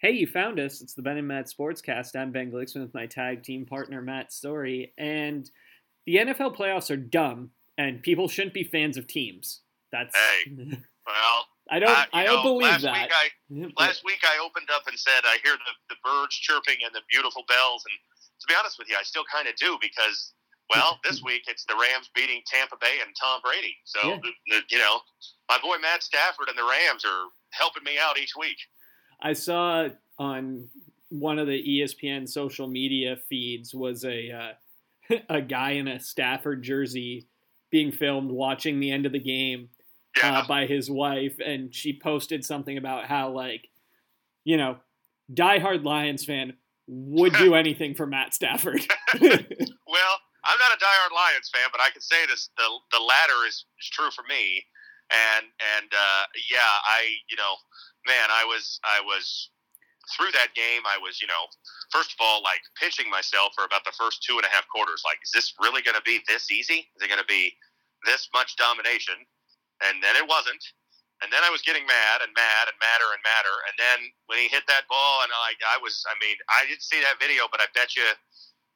Hey, you found us. It's the Ben and Matt Sportscast. I'm Ben Glicksman with my tag team partner Matt Story, and the NFL playoffs are dumb, and people shouldn't be fans of teams. That's Hey, Well, I don't uh, I don't know, believe last that. Week I, last week I opened up and said I hear the, the birds chirping and the beautiful bells, and to be honest with you, I still kind of do because, well, this week it's the Rams beating Tampa Bay and Tom Brady. So, Yeah. you know, my boy Matt Stafford and the Rams are helping me out each week. I saw on one of the ESPN social media feeds was a uh, a guy in a Stafford jersey being filmed watching the end of the game uh, by his wife, and she posted something about how like, you know, diehard Lions fan would do anything for Matt Stafford. Well, I'm not a diehard Lions fan, but I can say this: the the latter is, is true for me. And and uh, yeah, I you know, man, I was I was through that game. I was you know, first of all, like pinching myself for about the first two and a half quarters. Like, is this really going to be this easy? Is it going to be this much domination? And then it wasn't. And then I was getting mad and mad and madder and madder. And then when he hit that ball, and like I was, I mean, I didn't see that video, but I bet you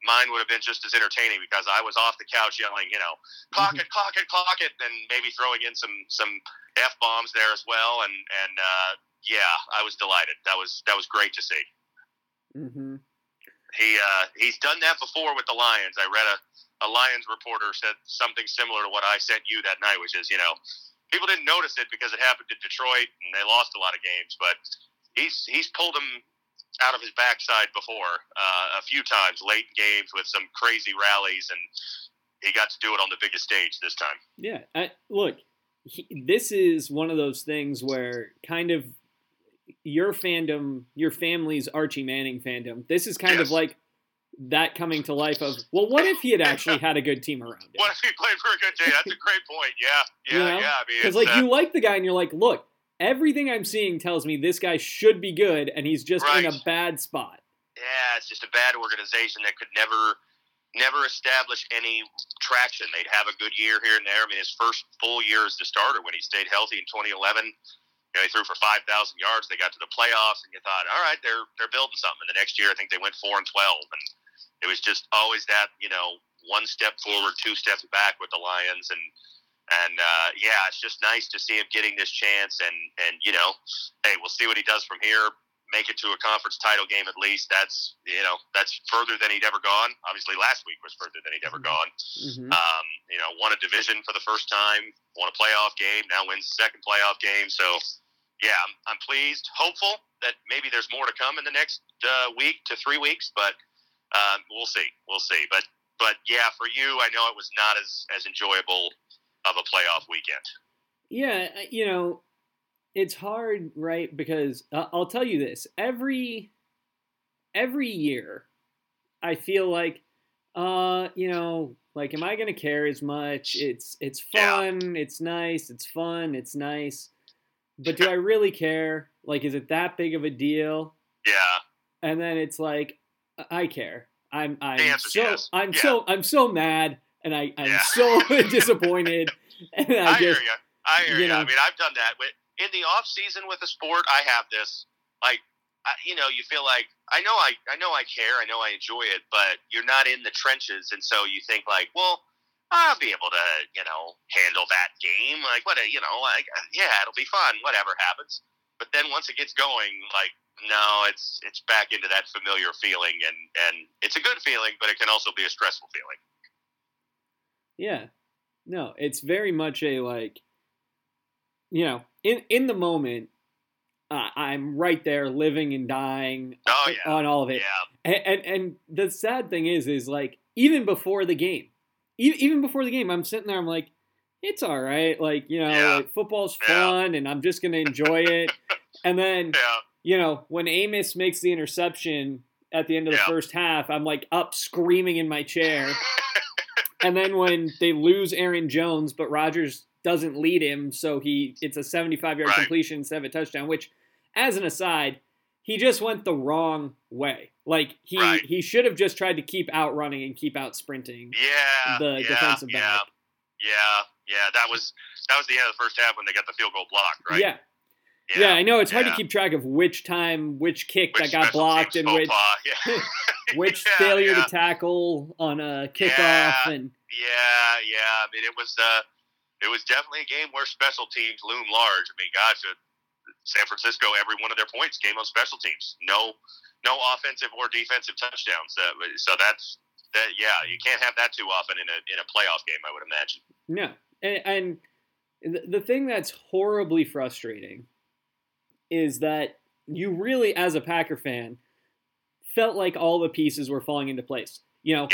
mine would have been just as entertaining because I was off the couch yelling, you know, clock it, clock it, clock it, and maybe throwing in some some f bombs there as well. And and uh, yeah, I was delighted. That was that was great to see. hmm He uh, he's done that before with the Lions. I read a a Lions reporter said something similar to what I sent you that night, which is you know people didn't notice it because it happened in Detroit and they lost a lot of games, but he's he's pulled them out of his backside before uh, a few times late in games with some crazy rallies, and he got to do it on the biggest stage this time. Yeah, I, look, he, this is one of those things where kind of your fandom, your family's Archie Manning fandom. This is kind of like that coming to life of well, what if he had actually had a good team around him? What if he played for a good team? That's a great point. Yeah, yeah, You know? yeah. I mean, Because like uh, you like the guy and you're like, look, everything I'm seeing tells me this guy should be good, and he's just in a bad spot. yeah, it's just a bad organization that could never, never establish any traction. They'd have a good year here and there. I mean, his first full year as the starter when he stayed healthy in 2011, you know, he threw for 5,000 yards. They got to the playoffs, and you thought, all right, they're they're building something. And the next year, I think they went four and 12, and it was just always that you know one step forward, two steps back with the Lions, and and uh, yeah, it's just nice to see him getting this chance, and and you know, hey, we'll see what he does from here make it to a conference title game at least. That's you know that's further than he'd ever gone. Obviously, last week was further than he'd ever Mhm. gone. hmm Um, you know, won a division for the first time, won a playoff game, now wins the second playoff game. So, yeah, I'm, I'm pleased, hopeful that maybe there's more to come in the next uh, week to three weeks, but um, we'll see, we'll see. But but yeah, for you, I know it was not as as enjoyable of a playoff weekend. Yeah, you know, it's hard, right? Because uh, I'll tell you this: every every year, I feel like, uh, you know, like, am I gonna care as much? It's it's Yeah. fun, it's nice, it's fun, it's nice, but do I really care? Like, is it that big of a deal? Yeah, And then it's like, I care. I'm I'm so yes. I'm Yeah. so I'm so mad, and I I'm Yeah. so disappointed, and I, I, hear you. I hear you you. know. I mean, I've done that. In the off season with a sport, I have this. Like, I, you know, you feel like I know I I know I care. I know I enjoy it, but you're not in the trenches, and so you think like, well, I'll be able to, you know, handle that game. Like, what, a, you know, like, yeah, it'll be fun. Whatever happens. But then once it gets going, like, no, it's it's back into that familiar feeling, and and it's a good feeling, but it can also be a stressful feeling. Yeah. No, it's very much a like you know, in in the moment uh, I'm right there living and dying Oh, yeah. on all of it. Yeah, And, and and the sad thing is is like even before the game. Even before the game, I'm sitting there I'm like it's all right. Like, you know, Yeah. like, football's Yeah. fun and I'm just going to enjoy it. and then yeah, you know, when Amos makes the interception at the end of the first half, I'm like up screaming in my chair. and then when they lose Aaron Jones, but Rodgers doesn't lead him, so he it's a 75 yard Right. completion instead of a touchdown. Which, as an aside, he just went the wrong way. Like he Right. he should have just tried to keep out running and keep out sprinting yeah, the yeah, defensive yeah. back. Yeah, yeah, that was that was the end of the first half when they got the field goal blocked, right? Yeah. Yeah, I know it's hard to keep track of which time, which kick Which that got blocked, and which yeah. which Yeah, failure yeah. to tackle on a kickoff, Yeah. and Yeah, yeah. I mean, it was uh, it was definitely a game where special teams loom large. I mean, gosh, San Francisco, every one of their points came on special teams. No, no offensive or defensive touchdowns. Uh, so that's that. Yeah, you can't have that too often in a in a playoff game. I would imagine. no, and, and the, the thing that's horribly frustrating is that you really, as a Packer fan, felt like all the pieces were falling into place. You know,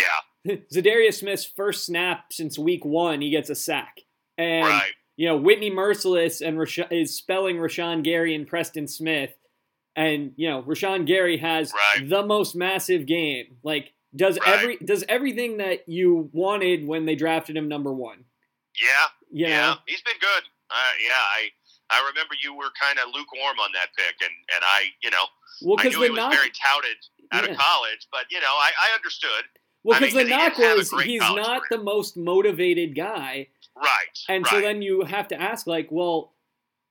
Yeah, Za'Darius Smith's first snap since week one, he gets a sack. And, right. You know, Whitney Mercilus and Rash- is spelling Rashan Gary and Preston Smith. And, you know, Rashan Gary has Right. the most massive game. Like, does Right. every does everything that you wanted when they drafted him number one. Yeah, You yeah. know? He's been good. Uh, yeah, I I remember you were kind of lukewarm on that pick, and and I, you know, Well, I knew he was knock, very touted out Yeah. of college, but you know, I, I understood. well, I because mean, the knock didn't have a was he's not career. the most motivated guy, Right. and right. so then you have to ask, like, well,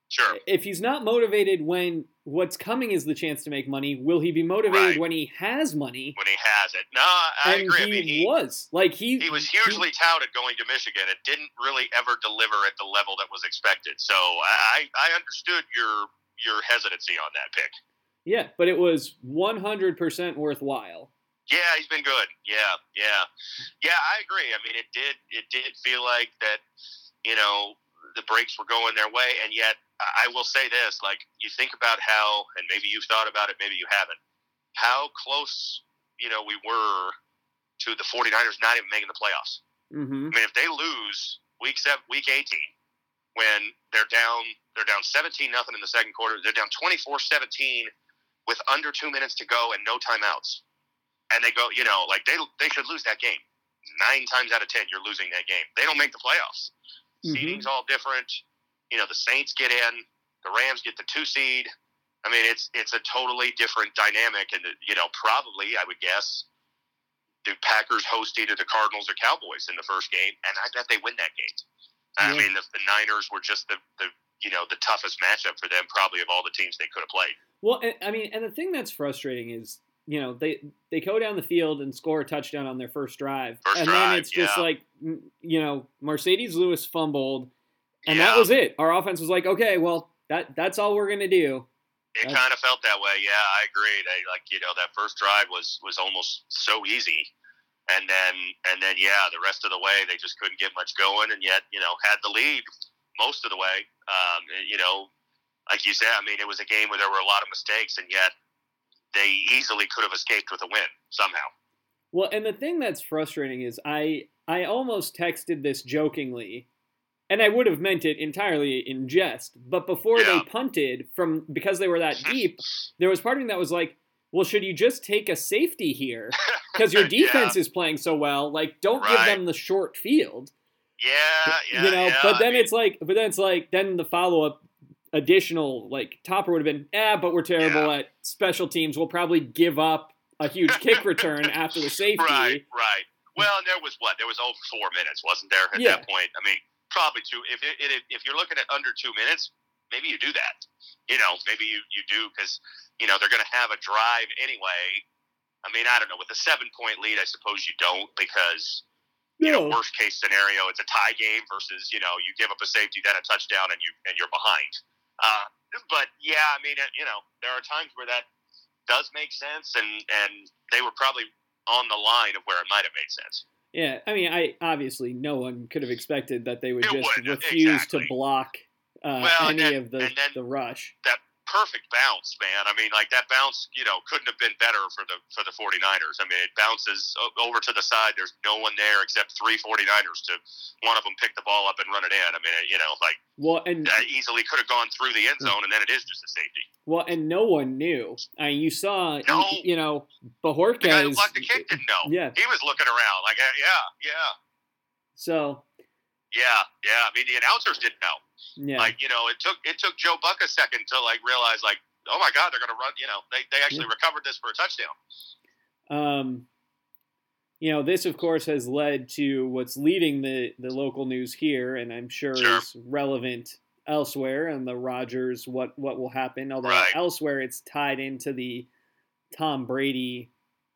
sure. if he's not motivated when what's coming is the chance to make money, will he be motivated Right. when he has money? when he has it. No, I and agree. I mean, he, was like he he was hugely touted going to Michigan. It didn't really ever deliver at the level that was expected. So I, I understood your your hesitancy on that pick. yeah, but it was one hundred percent worthwhile. Yeah, he's been good. Yeah, yeah, yeah. I agree. I mean, it did it did feel like that. You know, the breaks were going their way, and yet I will say this: like you think about how, and maybe you've thought about it, maybe you haven't. How close, you know, we were to the 49ers not even making the playoffs. Mm-hmm. I mean, if they lose week seven, week eighteen, when they're down, they're down seventeen nothing in the second quarter. They're down 24-17 with under two minutes to go and no timeouts, and they go, you know, like they they should lose that game. Nine times out of ten, you're losing that game. They don't make the playoffs. Mm-hmm. Seeding's all different. You know, the Saints get in, the Rams get the two seed. I mean, it's it's a totally different dynamic, and you know, probably I would guess the Packers host either the Cardinals or Cowboys in the first game, and I bet they win that game. I mean, the, the Niners were just the, the you know the toughest matchup for them, probably of all the teams they could have played. Well, I mean, and the thing that's frustrating is you know they they go down the field and score a touchdown on their first drive, First and then drive, it's just like mm, you know Marcedes Lewis fumbled, and Yeah. that was it. Our offense was like, okay, well that that's all we're gonna do. It That's- kind of felt that way. Yeah, I agree. They like you know that first drive was was almost so easy, and then and then yeah, the rest of the way they just couldn't get much going, and yet you know had the lead most of the way. Um, you know, like you said, I mean, it was a game where there were a lot of mistakes, and yet they easily could have escaped with a win somehow. Well, and the thing that's frustrating is I I almost texted this jokingly, and I would have meant it entirely in jest. But before they punted from because they were that deep, there was part of me that was like, well, should you just take a safety here because your Yeah. defense is playing so well? Like, don't give them the short field. Yeah, yeah, you know, yeah. but I then mean, it's like, but then it's like, then the follow up additional like topper would have been, yeah, but we're terrible at special teams. We'll probably give up a huge kick return after the safety. Right, right. Well, and there was what? There was over four minutes, wasn't there? At Yeah. that point, I mean, probably two. If it, it, if you're looking at under two minutes, maybe you do that. You know, maybe you you do because you know they're going to have a drive anyway. I mean, I don't know. With a seven point lead, I suppose you don't because you know, worst case scenario, it's a tie game versus you know you give up a safety, then a touchdown, and you and you're behind. Uh, but yeah, I mean, you know, there are times where that does make sense, and and they were probably on the line of where it might have made sense. Yeah, I mean, I obviously no one could have expected that they would It just wouldn't, refuse exactly. to block uh, Well, any then- of the the rush. That perfect bounce, man. I mean, like that bounce, you know, couldn't have been better for the for the 49ers. I mean, it bounces over to the side. There's no one there except three 49ers to one of them pick the ball up and run it in. I mean, you know, like Well, and that easily could have gone through the end zone, and then it is just a safety. well, and no one knew. I mean, you saw, No. you, you know, The guy who blocked the kick didn't know. Yeah. He was looking around like, yeah, yeah, So yeah, yeah. I mean, the announcers didn't know. Yeah, Like, you know, it took it took Joe Buck a second to like realize, like, oh my God, they're going to run. You know, they they actually recovered this for a touchdown. um, you know, this of course has led to what's leading the the local news here, and I'm sure Sure. is relevant elsewhere and the Rodgers what what will happen. Although Right. elsewhere it's tied into the Tom Brady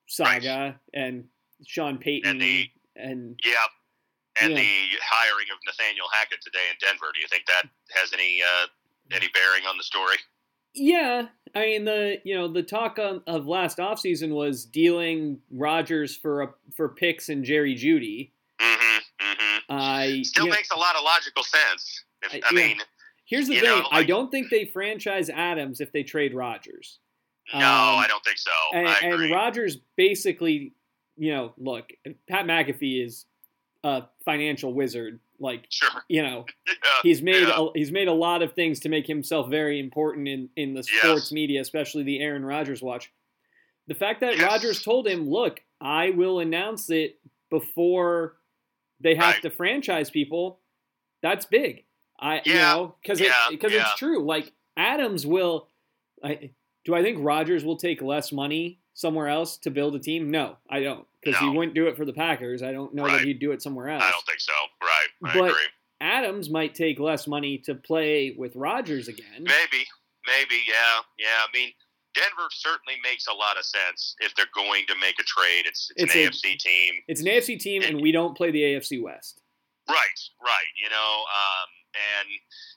saga and Sean Payton And the- and Yeah. And Yeah. the hiring of Nathaniel Hackett today in Denver. Do you think that has any uh, any bearing on the story? Yeah, I mean the you know the talk of, of last offseason was dealing Rodgers for a, for picks and Jerry Jeudy. Mm-hmm. Mm-hmm. I Still know, makes a lot of logical sense. If, I- I, yeah. mean, here's the thing: know, I don't think they franchise Adams if they trade Rodgers. no, Um, I don't think so. and, and agree. Rodgers basically, you know, look, Pat McAfee is a financial wizard. Like sure. you know, Yeah. he's made yeah. a, he's made a lot of things to make himself very important in in the Yes. sports media, especially the Aaron Rodgers watch. The fact that Yes. Rodgers told him, "Look, I will announce it before they have Right. to franchise people," that's big. I you know because Yeah. because Yeah. it's true. Like Adams will. I, do I think Rodgers will take less money somewhere else to build a team? No, I don't, because he wouldn't do it for the Packers. I don't know that he'd do it somewhere else. I don't think so. Right. I But- agree. Adams might take less money to play with Rodgers again. Maybe. Maybe. Yeah. Yeah. I mean, Denver certainly makes a lot of sense if they're going to make a trade. It's, it's, It's an a- AFC team. It's an AFC team, and we don't play the AFC West. Right, right. You know, um, and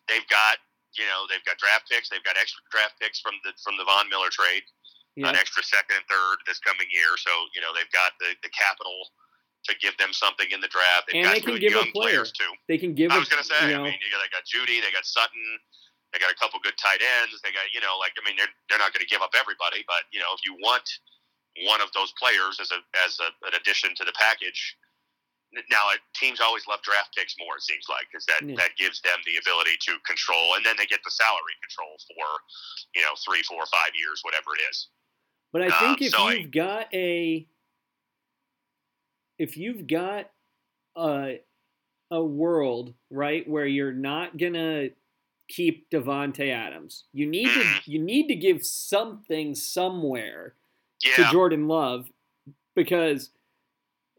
they've got you know they've got draft picks. They've got extra draft picks from the from the Von Miller trade, Yeah, an extra second and third this coming year. So you know they've got the, the capital to give them something in the draft. They've And got they can give a young player. players too. they can give. I a- was gonna say. you I mean, you got, they got Jeudy. They got Sutton. They got a couple good tight ends. They got you know like I mean they're they're not going to give up everybody, but you know if you want one of those players as a as a, an addition to the package. Now, teams always love draft picks more. It seems like because that Yeah. that gives them the ability to control, and then they get the salary control for you know three, four, five years, whatever it is. But I uh, think if so you've got a, if you've got a, a world right where you're not gonna keep Davante Adams, you need to Mhm. you need to give something somewhere to Jordan Love because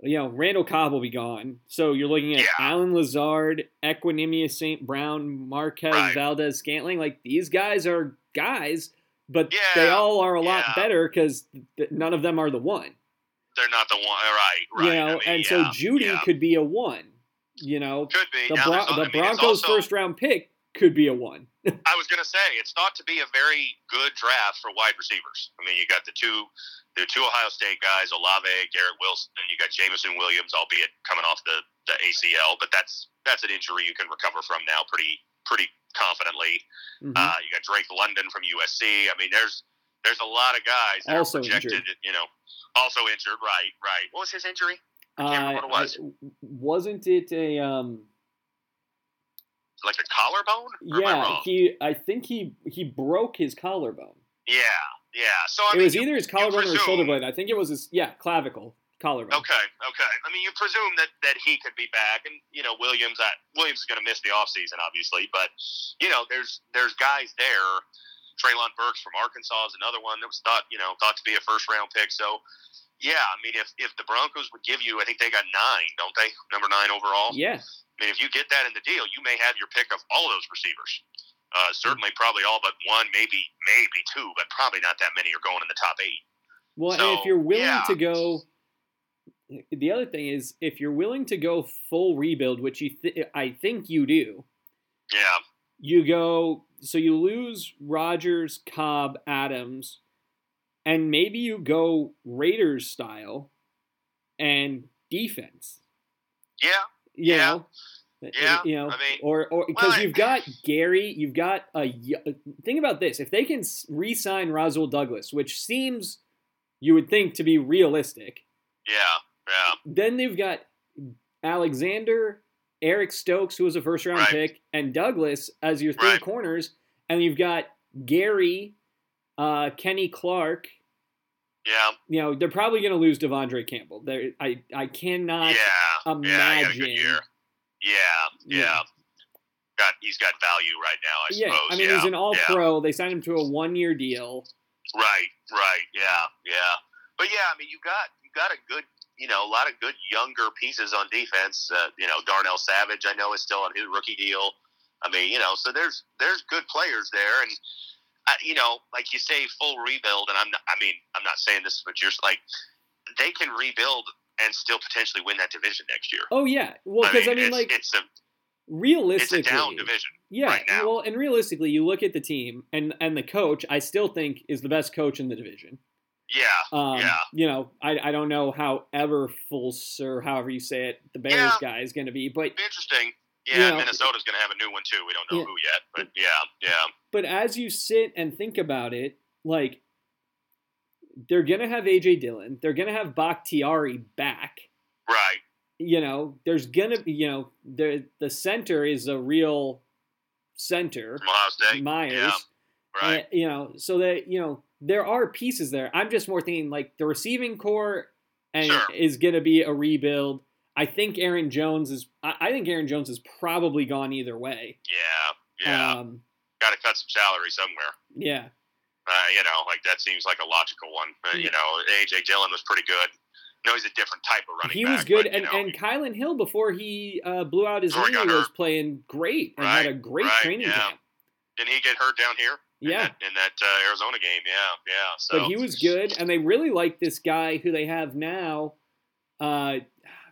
you know Randall Cobb will be gone. So you're looking at Yeah. Allen Lazard, Equanimeous St. Brown, Marquez Right. Valdes Scantling. Like these guys are guys, but Yeah, they all are a lot yeah. better because th- none of them are the one. they're not the one. Right, right. you know, I mean, and so Jeudy could be a one. You know, could be the, Bron- the I mean, Broncos' also- first round pick could be a one. I was going to say it's thought to be a very good draft for wide receivers. I mean, you got the two, the two Ohio State guys, Olave, Garrett Wilson. You got Jameson Williams, albeit coming off the, the ACL, but that's that's an injury you can recover from now pretty pretty confidently. Mhm. Uh, you got Drake London from USC. I mean, there's there's a lot of guys that Also are projected. injured. You know, also injured. Right, right. What was his injury? I can't remember what it was. Uh, wasn't it a um? Like a collarbone? Or am I Yeah, he. I think he he broke his collarbone. yeah, yeah. So I it mean, was you- either his collarbone or his shoulder blade. I think it was his yeah clavicle collarbone. Okay, okay. I mean, you presume that that he could be back, and you know, Williams. That Williams is going to miss the offseason, obviously, but you know, there's there's guys there. Treylon Burks from Arkansas is another one that was thought you know thought to be a first round pick. So, yeah, I mean, if if the Broncos would give you, I think they got nine, don't they? Number nine overall. Yeah, I mean, if you get that in the deal, you may have your pick of all those receivers. Uh, certainly, probably all but one, maybe maybe two, but probably not that many are going in the top eight. well, and So, if you're willing yeah. to go, the other thing is if you're willing to go full rebuild, which you th- I think you do, Yeah, you go so you lose Rodgers, Cobb, Adams, and maybe you go Raiders style and defense. yeah, You Yeah. know, Yeah, you know, I mean- or or because Well, you've got Gary, you've got a uh, Think about this: if they can re-sign Rasul Douglas, which seems you would think to be realistic, yeah, yeah. then they've got Alexander, Eric Stokes, who was a first round Right. pick, and Douglas as your three Right. corners, and you've got Gary, uh, Kenny Clark. Yeah, You know they're probably going to lose Devondre Campbell. There, I I cannot. yeah, yeah. He had a good imagine- year. Yeah, yeah. Yeah. Got he's got value right now. I Yeah, suppose. I mean yeah, he's an All yeah. Pro. They signed him to a one year deal. Right, right. Yeah, yeah. But yeah, I mean, you got you got a good, you know, a lot of good younger pieces on defense. Uh, you know, Darnell Savage, I know, is still on his rookie deal. I mean, you know, so there's there's good players there, and uh, you know, like you say, full rebuild. And I'm, not, I mean, I'm not saying this, but you're like, they can rebuild and still potentially win that division next year. Oh yeah, well, because I mean, it's, like it's a realistically, it's a down division. Yeah, right now. well, and realistically, you look at the team and and the coach. I still think is the best coach in the division. Yeah, Um, yeah. You know, I, I don't know how ever full or however you say it, the Bears Yeah. guy is going to be, but interesting. Yeah, You know- Minnesota's going to have a new one too. We don't know Yeah. who yet, but yeah, yeah, but as you sit and think about it, like they're going to have AJ Dillon, they're going to have Bakhtiari back. right. You know, there's going to be, you know, the the center is a real center, From Ohio State. Myers. Yeah, right. Uh, you know, so that you know there are pieces there. I'm just more thinking like the receiving corps and Sure. is going to be a rebuild. I think Aaron Jones is. I, I think Aaron Jones is probably gone either way. yeah, yeah. Um, Got to cut some salary somewhere. yeah. Uh, you know, like that seems like a logical one. Uh, you know, AJ Dillon was pretty good. No, he's a different type of running He back. was good, but, and know, and Kylin Hill before he uh, blew out his knee was playing great and had a great right, training yeah. camp. didn't he get hurt down here? In Yeah, that, in that uh, Arizona game. Yeah, yeah. So but he was good, and they really like this guy who they have now. Uh,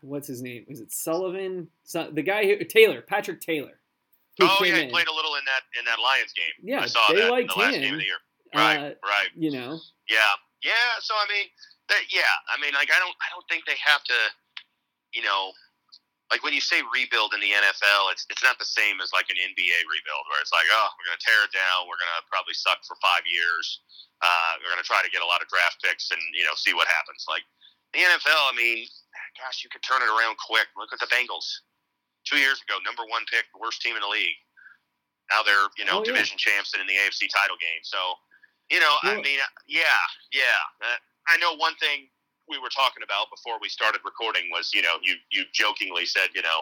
what's his name? Is it Sullivan? So, the guy who Taylor, Patrick Taylor. Oh yeah, he played a little in that in that Lions game. Yeah, I saw they that in liked the last him. game of the year. Right, Uh, right. you know, Yeah, yeah. So I mean, that, yeah. I mean, like I don't, I don't think they have to, you know, like when you say rebuild in the NFL, it's it's not the same as like an NBA rebuild where it's like, oh, we're gonna tear it down, we're gonna probably suck for five years, uh, we're gonna try to get a lot of draft picks and you know see what happens. Like the NFL, I mean, gosh, you could turn it around quick. Look at the Bengals. Two years ago, number one pick, worst team in the league. Now they're you know Oh, yeah. division champs and in the AFC title game. So you know, I mean, yeah, yeah. Uh, I know one thing we were talking about before we started recording was, you know, you you jokingly said, you know,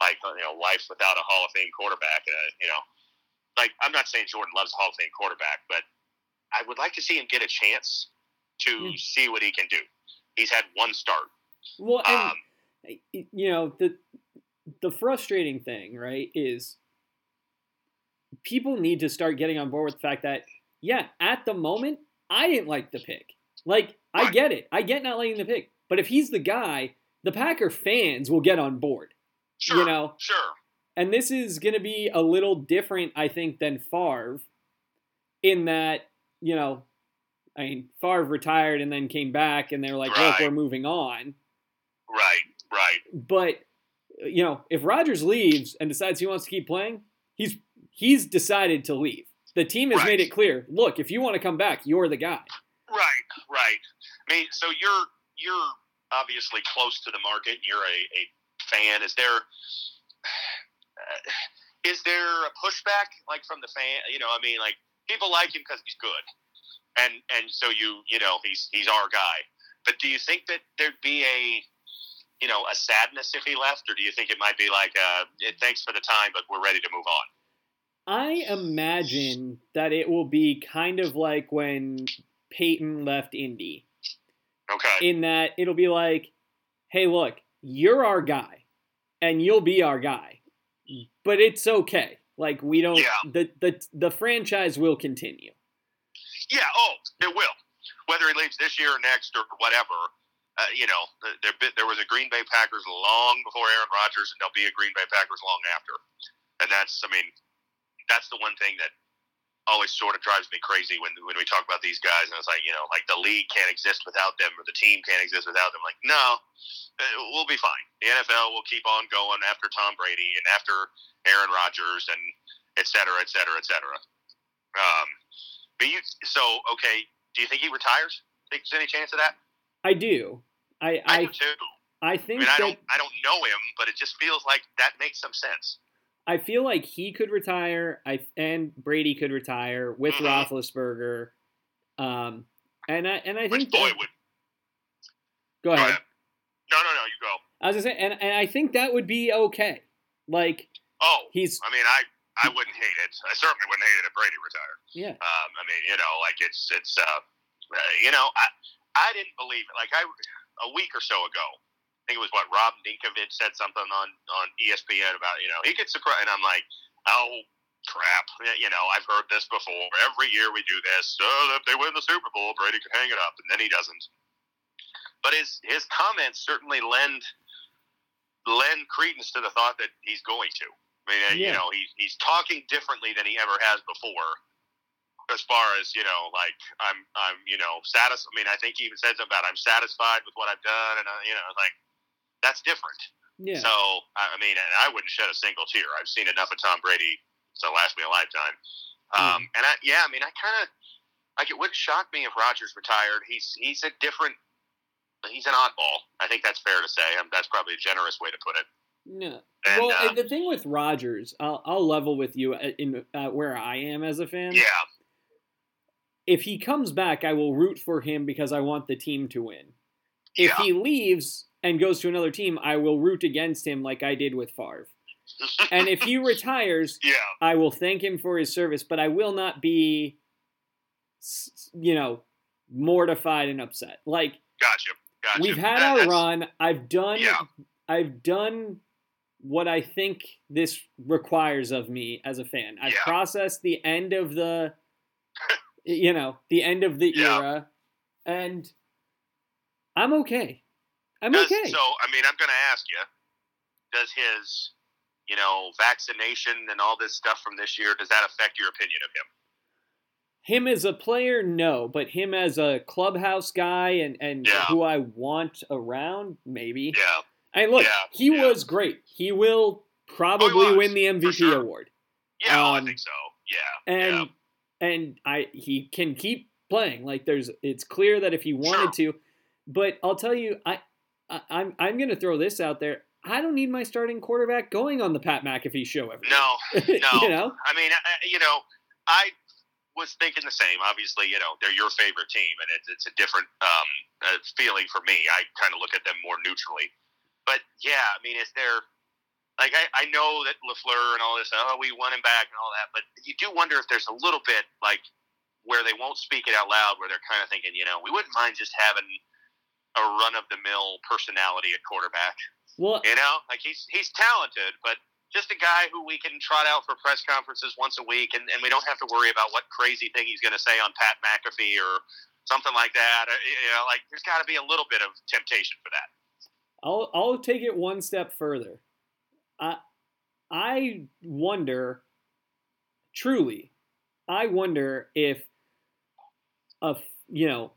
like you know, life without a Hall of Fame quarterback. Uh, you know, like I'm not saying Jordan loves a Hall of Fame quarterback, but I would like to see him get a chance to Hmm. see what he can do. He's had one start. well, and Um, you know the the frustrating thing, right, is people need to start getting on board with the fact that yeah, at the moment, I didn't like the pick. Like, I get it. I get not liking the pick. But if he's the guy, the Packer fans will get on board. sure, You know, sure. and this is going to be a little different, I think, than Favre, in that you know, I mean, Favre retired and then came back, and they were like, "Look, Right. we're moving on." Right, right. But you know, if Rodgers leaves and decides he wants to keep playing, he's he's decided to leave. The team has Right. made it clear. Look, if you want to come back, you're the guy. Right, right. I mean, so you're you're obviously close to the market. And you're a, a fan. Is there uh, is there a pushback like from the fan? You know, I mean, like people like him because he's good, and and so you you know he's he's our guy. But do you think that there'd be a you know a sadness if he left, or do you think it might be like uh, thanks for the time, but we're ready to move on? I imagine that it will be kind of like when Peyton left Indy, Okay. in that it'll be like, hey, look, you're our guy, and you'll be our guy, but it's okay. Like we don't Yeah. the the the franchise will continue. Yeah, oh, it will. Whether he leaves this year or next or whatever, uh, you know, there, there was a Green Bay Packers long before Aaron Rodgers, and there'll be a Green Bay Packers long after. And that's, I mean, that's the one thing that always sort of drives me crazy when when we talk about these guys, and it's like, you know, like the league can't exist without them, or the team can't exist without them. Like, no, uh, we'll be fine. The NFL will keep on going after Tom Brady and after Aaron Rodgers and et cetera, et cetera, et cetera. Um, but you, so okay, do you think he retires? Think there's any chance of that? I do. I I, I do too. I I think mean, I don't, I don't know him, but it just feels like that makes some sense. I feel like he could retire. I and Brady could retire with Mhm. Roethlisberger. Um, and I and I Which think boy that, would go go ahead. ahead. No, no, no. You go. I was gonna say, and, and I think that would be okay. Like Oh, he's I mean, I, I wouldn't hate it. I certainly wouldn't hate it if Brady retired. yeah, Um, I mean, you know, like it's, it's, uh, uh, you know, I, I didn't believe it. Like I, a week or so ago, think it was what Rob Ninkovich said something on on ESPN about, you know, he gets surprised, and I'm like, oh crap, you know, I've heard this before. Every year we do this. So if they win the Super Bowl, Brady can hang it up, and then he doesn't. But his his comments certainly lend lend credence to the thought that he's going to. I mean, yeah. you know, he's he's talking differently than he ever has before. As far as you know, like I'm, I'm, you know, satisfied. I mean, I think he even said something about I'm satisfied with what I've done, and uh, you know, like that's different. Yeah. So I mean, I wouldn't shed a single tear. I've seen enough of Tom Brady to last me a lifetime. Um, mm. And I, yeah, I mean, I kind of like it wouldn't shock me if Rodgers retired. He's he's a different. He's an oddball. I think that's fair to say. Um, that's probably a generous way to put it. Yeah. And, well, uh, the thing with Rodgers, I'll, I'll level with you in uh, where I am as a fan. Yeah. If he comes back, I will root for him because I want the team to win. If yeah. he leaves, and goes to another team, I will root against him like I did with Favre. and if he retires, yeah. I will thank him for his service, but I will not be, you know, mortified and upset. Like, gotcha, gotcha. We've had that, our run. I've done. Yeah. I've done what I think this requires of me as a fan. I've yeah. processed the end of the, you know, the end of the yeah. era, and I'm okay. I'm does, okay. So, I mean, I'm going to ask you: Does his, you know, vaccination and all this stuff from this year does that affect your opinion of him? Him as a player, no, but him as a clubhouse guy and and yeah. who I want around, maybe. Yeah. And look, yeah. he yeah. was great. He will probably oh, win the MVP sure. award. Yeah, um, I think so. Yeah. And and I he can keep playing. Like there's it's clear that if he wanted sure. to, but I'll tell you, I I, I'm I'm going to throw this out there. I don't need my starting quarterback going on the Pat McAfee show every no, no. you know, I mean, I, you know, I was thinking the same. Obviously, you know, they're your favorite team, and it's, it's a different um, uh, feeling for me. I kind of look at them more neutrally. But yeah, I mean, is there like I, I know that Lafleur and all this, oh, we won him back and all that, but you do wonder if there's a little bit like where they won't speak it out loud, where they're kind of thinking, you know, we wouldn't mind just having a run of the mill personality at quarterback. Well, you know, like he's he's talented, but just a guy who we can trot out for press conferences once a week, and, and we don't have to worry about what crazy thing he's going to say on Pat McAfee or something like that. Uh, you know, like there's got to be a little bit of temptation for that. I'll I'll take it one step further. I I wonder, truly, I wonder if a you know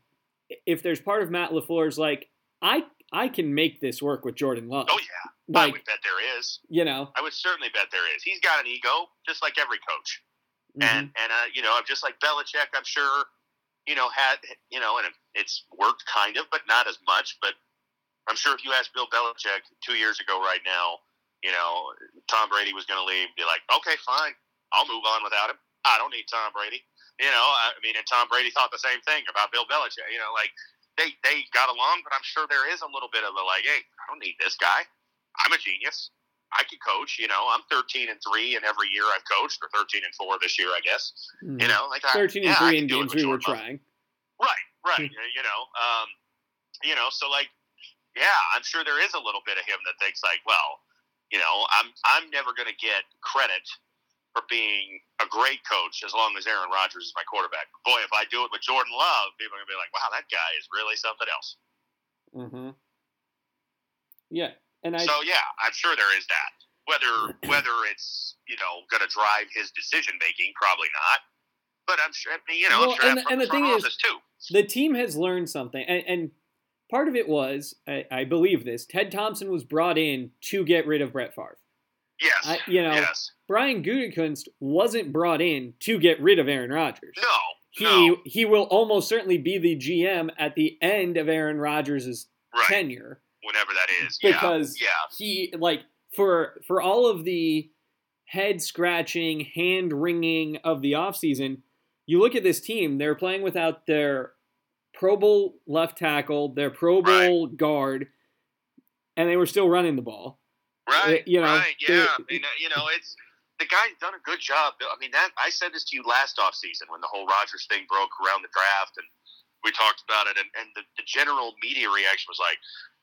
if there's part of Matt LaFleur's like, I I can make this work with Jordan Love. Oh yeah, like, I would bet there is. You know, I would certainly bet there is. He's got an ego, just like every coach, mm-hmm. and and uh, you know, I'm just like Belichick, I'm sure, you know, had you know, and it's worked kind of, but not as much. But I'm sure if you asked Bill Belichick two years ago, right now, you know, Tom Brady was going to leave, be like, okay, fine, I'll move on without him. I don't need Tom Brady. You know, I mean, and Tom Brady thought the same thing about Bill Belichick. You know, like they they got along, but I'm sure there is a little bit of a like, hey, I don't need this guy. I'm a genius. I can coach. You know, I'm 13 and three, and every year I've coached, or 13 and four this year, I guess. Mm-hmm. You know, like 13 I, and yeah, three in games we were trying. Right, right. you know, um, you know, so like, yeah, I'm sure there is a little bit of him that thinks like, well, you know, I'm I'm never going to get credit for being a great coach as long as Aaron Rodgers is my quarterback. Boy, if I do it with Jordan Love, people are gonna be like, "Wow, that guy is really something else." Mm-hmm. Yeah, and I. So yeah, I'm sure there is that. Whether whether it's you know going to drive his decision making, probably not. But I'm sure you know. Well, sure and, and the thing is, too. the team has learned something, and, and part of it was, I, I, believe this, Ted Thompson was brought in to get rid of Brett Favre. Yes. I, you know, yes. Brian Gutekunst wasn't brought in to get rid of Aaron Rodgers. No. He no. he will almost certainly be the GM at the end of Aaron Rodgers' right. tenure. Whenever that is. Because yeah. he like for for all of the head scratching, hand wringing of the offseason, you look at this team, they're playing without their Pro Bowl left tackle, their Pro Bowl right. guard, and they were still running the ball. Right. Uh, you know, right. Yeah. Mean, you know, it's the guy's done a good job. I mean, that I said this to you last off season when the whole Rodgers thing broke around the draft, and we talked about it, and, and the, the general media reaction was like,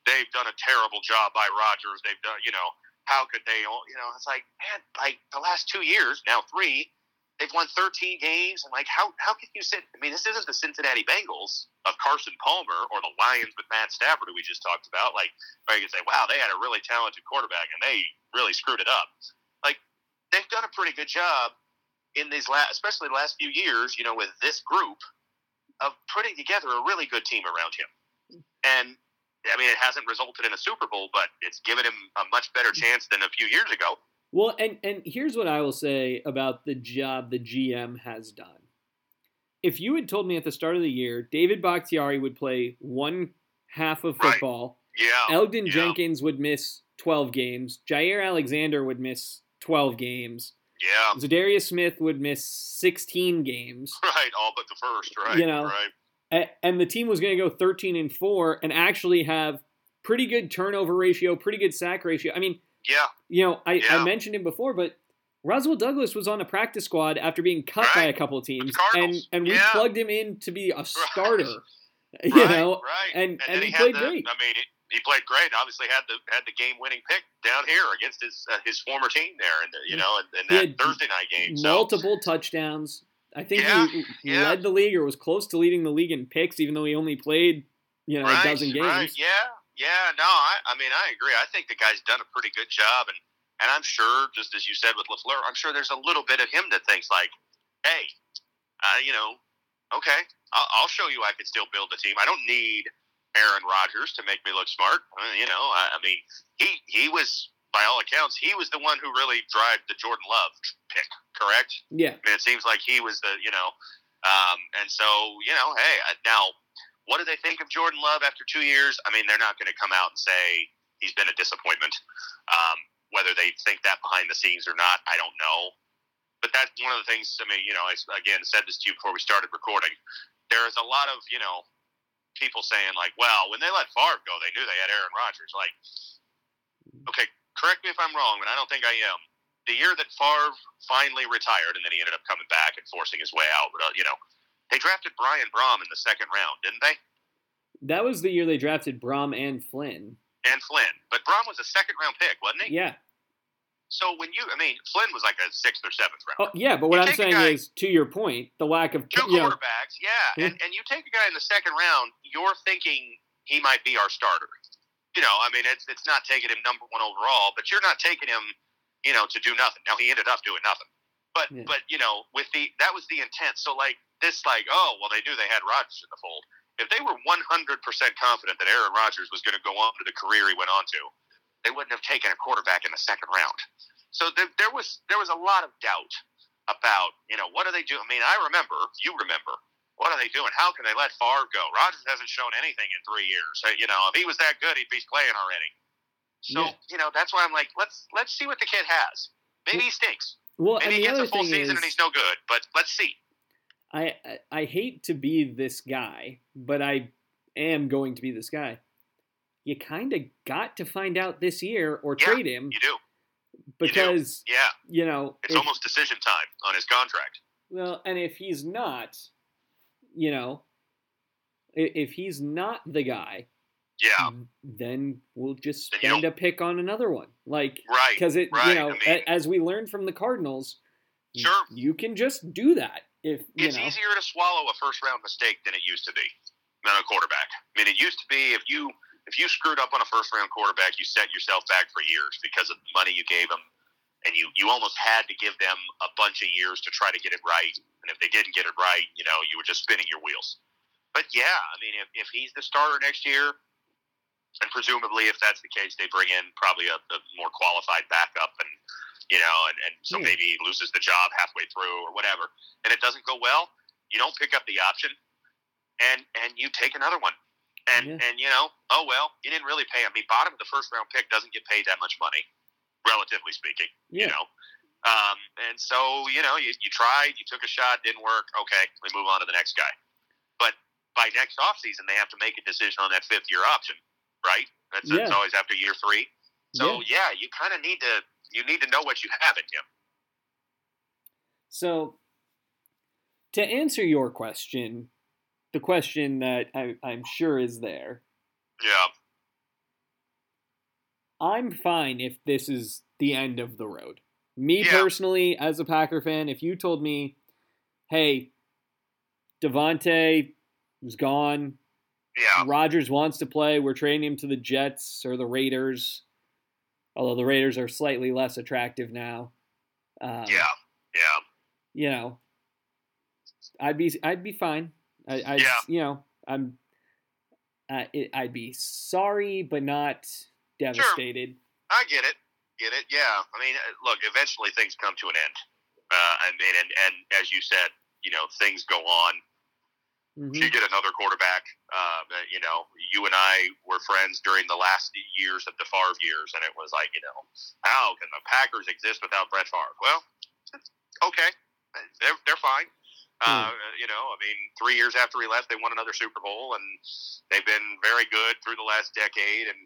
they've done a terrible job by Rodgers. They've done, you know, how could they? You know, it's like man, like the last two years, now three, they've won 13 games, and like how how can you sit? I mean, this isn't the Cincinnati Bengals of Carson Palmer or the Lions with Matt Stafford, who we just talked about. Like, where you can say, wow, they had a really talented quarterback, and they really screwed it up. They've done a pretty good job in these last, especially the last few years. You know, with this group of putting together a really good team around him, and I mean, it hasn't resulted in a Super Bowl, but it's given him a much better chance than a few years ago. Well, and and here's what I will say about the job the GM has done. If you had told me at the start of the year David Bakhtiari would play one half of football, right. yeah, Elgton yeah. Jenkins would miss 12 games, Jaire Alexander would miss 12 games, yeah, Za'Darius Smith would miss 16 games, right, all but the first, right, You know, right, and the team was going to go 13 and 4 and actually have pretty good turnover ratio, pretty good sack ratio. I mean, yeah, you know, I, Yeah. I mentioned him before, but Rasul Douglas was on a practice squad after being cut by a couple of teams, and and we Yeah. plugged him in to be a starter. You right, know, right, and- and then he had played the, great. I mean, it, he played great. Obviously, had the had the game winning pick down here against his uh, his former team there, and you know, and, and that Thursday night game. So multiple touchdowns. I think Yeah, he yeah. led the league or was close to leading the league in picks, even though he only played you know right, a dozen games. Right, yeah, yeah. No, I, I mean, I agree. I think the guy's done a pretty good job, and and I'm sure, just as you said with Lafleur, I'm sure there's a little bit of him that thinks like, hey, uh, you know, okay, I'll, I'll show you I can still build a team. I don't need Aaron Rodgers to make me look smart. Uh, you know, I, I mean, he he was by all accounts he was the one who really drove the Jordan Love pick, correct? Yeah, I mean, it seems like he was the, you know, um, and so, you know, hey, now, what do they think of Jordan Love after two years? I mean, they're not going to come out and say he's been a disappointment. Um, whether they think that behind the scenes or not, I don't know. But that's one of the things, I mean, you know, I, again, said this to you before we started recording. There is a lot of, you know, people saying, like, well, when they let Favre go, they knew they had Aaron Rodgers. Like, okay, correct me if I'm wrong, but I don't think I am the year that Favre finally retired, and then he ended up coming back and forcing his way out. But, uh, you know, they drafted Brian Brohm in the second round, didn't they? that was the year they drafted Brohm and Flynn. And Flynn, but Brohm was a second round pick, wasn't he? Yeah. So when you, I mean, Flynn was like a sixth or seventh round. Oh, yeah, but what You I'm saying guy- is, to your point, the lack of Two you know, quarterbacks, yeah. And, and you take a guy in the second round, you're thinking he might be our starter. You know, I mean, it's it's not taking him number one overall, but you're not taking him, you know, to do nothing. Now he ended up doing nothing, but Yeah. but you know, with the that was the intent. So like this, like oh well, they knew they had Rodgers in the fold. If they were 100% confident that Aaron Rodgers was going to go on to the career he went on to, they wouldn't have taken a quarterback in the second round. So there, there was there was a lot of doubt about you know what are they doing. I mean, I remember, you remember, what are they doing? How can they let Favre go? Rodgers hasn't shown anything in three years. You know, if he was that good, he'd be playing already. So Yeah. you know that's why I'm like, let's let's see what the kid has. Maybe he stinks. Well, and Maybe he gets a full season is, and he's no good. But let's see. I I hate to be this guy, but I am going to be this guy. You kind of got to find out this year or Yeah, trade him You do. because Yeah, you know it's if- almost decision time on his contract. well, and if he's not, you know, if he's not the guy, Yeah, then we'll just spend a pick on another one, like right. because it right, you know I mean- a- as we learned from the Cardinals, Sure. you can just do that if you It's know. easier to swallow a first round mistake than it used to be on a quarterback. I mean, it used to be if you if you screwed up on a first round quarterback, you set yourself back for years because of the money you gave them, and you you almost had to give them a bunch of years to try to get it right. And if they didn't get it right, you know, you were just spinning your wheels. But yeah, I mean, if, if he's the starter next year, and presumably if that's the case, they bring in probably a, a more qualified backup, and you know, and, and so Yeah. maybe he loses the job halfway through or whatever, and it doesn't go well, you don't pick up the option, and and you take another one, and Yeah. and you know, oh well, you didn't really pay. I mean, bottom of the first round pick doesn't get paid that much money, relatively speaking. Yeah. You know. Um, and so, you know, you, you tried, you took a shot, didn't work. Okay, we move on to the next guy. But by next offseason, they have to make a decision on that fifth year option, right? That's, that's always after year three. So yeah, you kind of need to you need to know what you have in him. So, to answer your question, the question that I, I'm sure is there, Yeah. I'm fine if this is the end of the road. Me Yeah. personally, as a Packer fan, if you told me, hey, Davante is gone, Yeah. Rodgers wants to play, we're trading him to the Jets or the Raiders, although the Raiders are slightly less attractive now. Um, Yeah. Yeah. You know, I'd be I'd be fine. I, I'd Yeah. you know I'm uh, it, I'd be sorry, but not devastated. Sure. I get it. Get it? Yeah. I mean, uh, look, eventually things come to an end. Uh, and, and, and, and as you said, you know, things go on. Mhm. You get another quarterback. Uh, you know, you and I were friends during the last years of the Favre years, and it was like, you know, how can the Packers exist without Brett Favre? Well, okay, they're they're fine. Uh, you know, I mean, three years after he left, they won another Super Bowl, and they've been very good through the last decade. And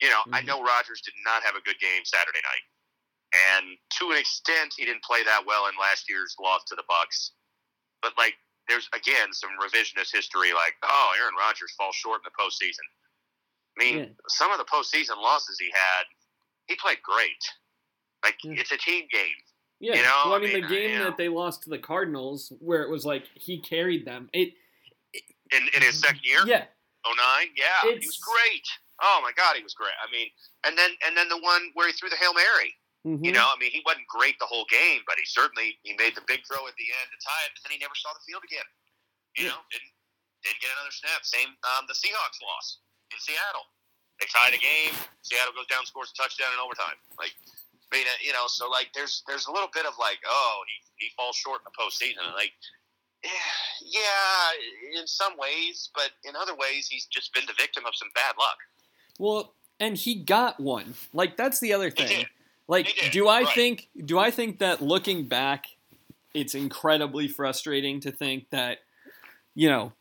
you know, I Mhm. know Rodgers did not have a good game Saturday night, and to an extent, he didn't play that well in last year's loss to the Bucks. But like, there's again some revisionist history, like, oh, Aaron Rodgers falls short in the postseason. I mean, Yeah. some of the postseason losses he had, he played great. Like, Yeah. it's a team game. Yeah, You know, well, I I mean, mean, the game that they lost to the Cardinals, where it was like he carried them. It, In, in his second year, yeah, Oh nine. yeah, he was great. Oh my God, he was great. I mean, and then and then the one where he threw the hail mary. mhm. You know, I mean, he wasn't great the whole game, but he certainly he made the big throw at the end to tie it, and then he never saw the field again. You Yeah. know, didn't didn't get another snap. Same um, the Seahawks loss in Seattle. They tied a game. Seattle goes down, scores a touchdown in overtime. Like, I mean, you know, so like, there's there's a little bit of like, oh, he he falls short in the postseason. And like, yeah, in some ways, but in other ways, he's just been the victim of some bad luck. Well, and he got one. Like that's the other He thing. Like, do I right. think? Do I think that looking back, it's incredibly frustrating to think that, you know,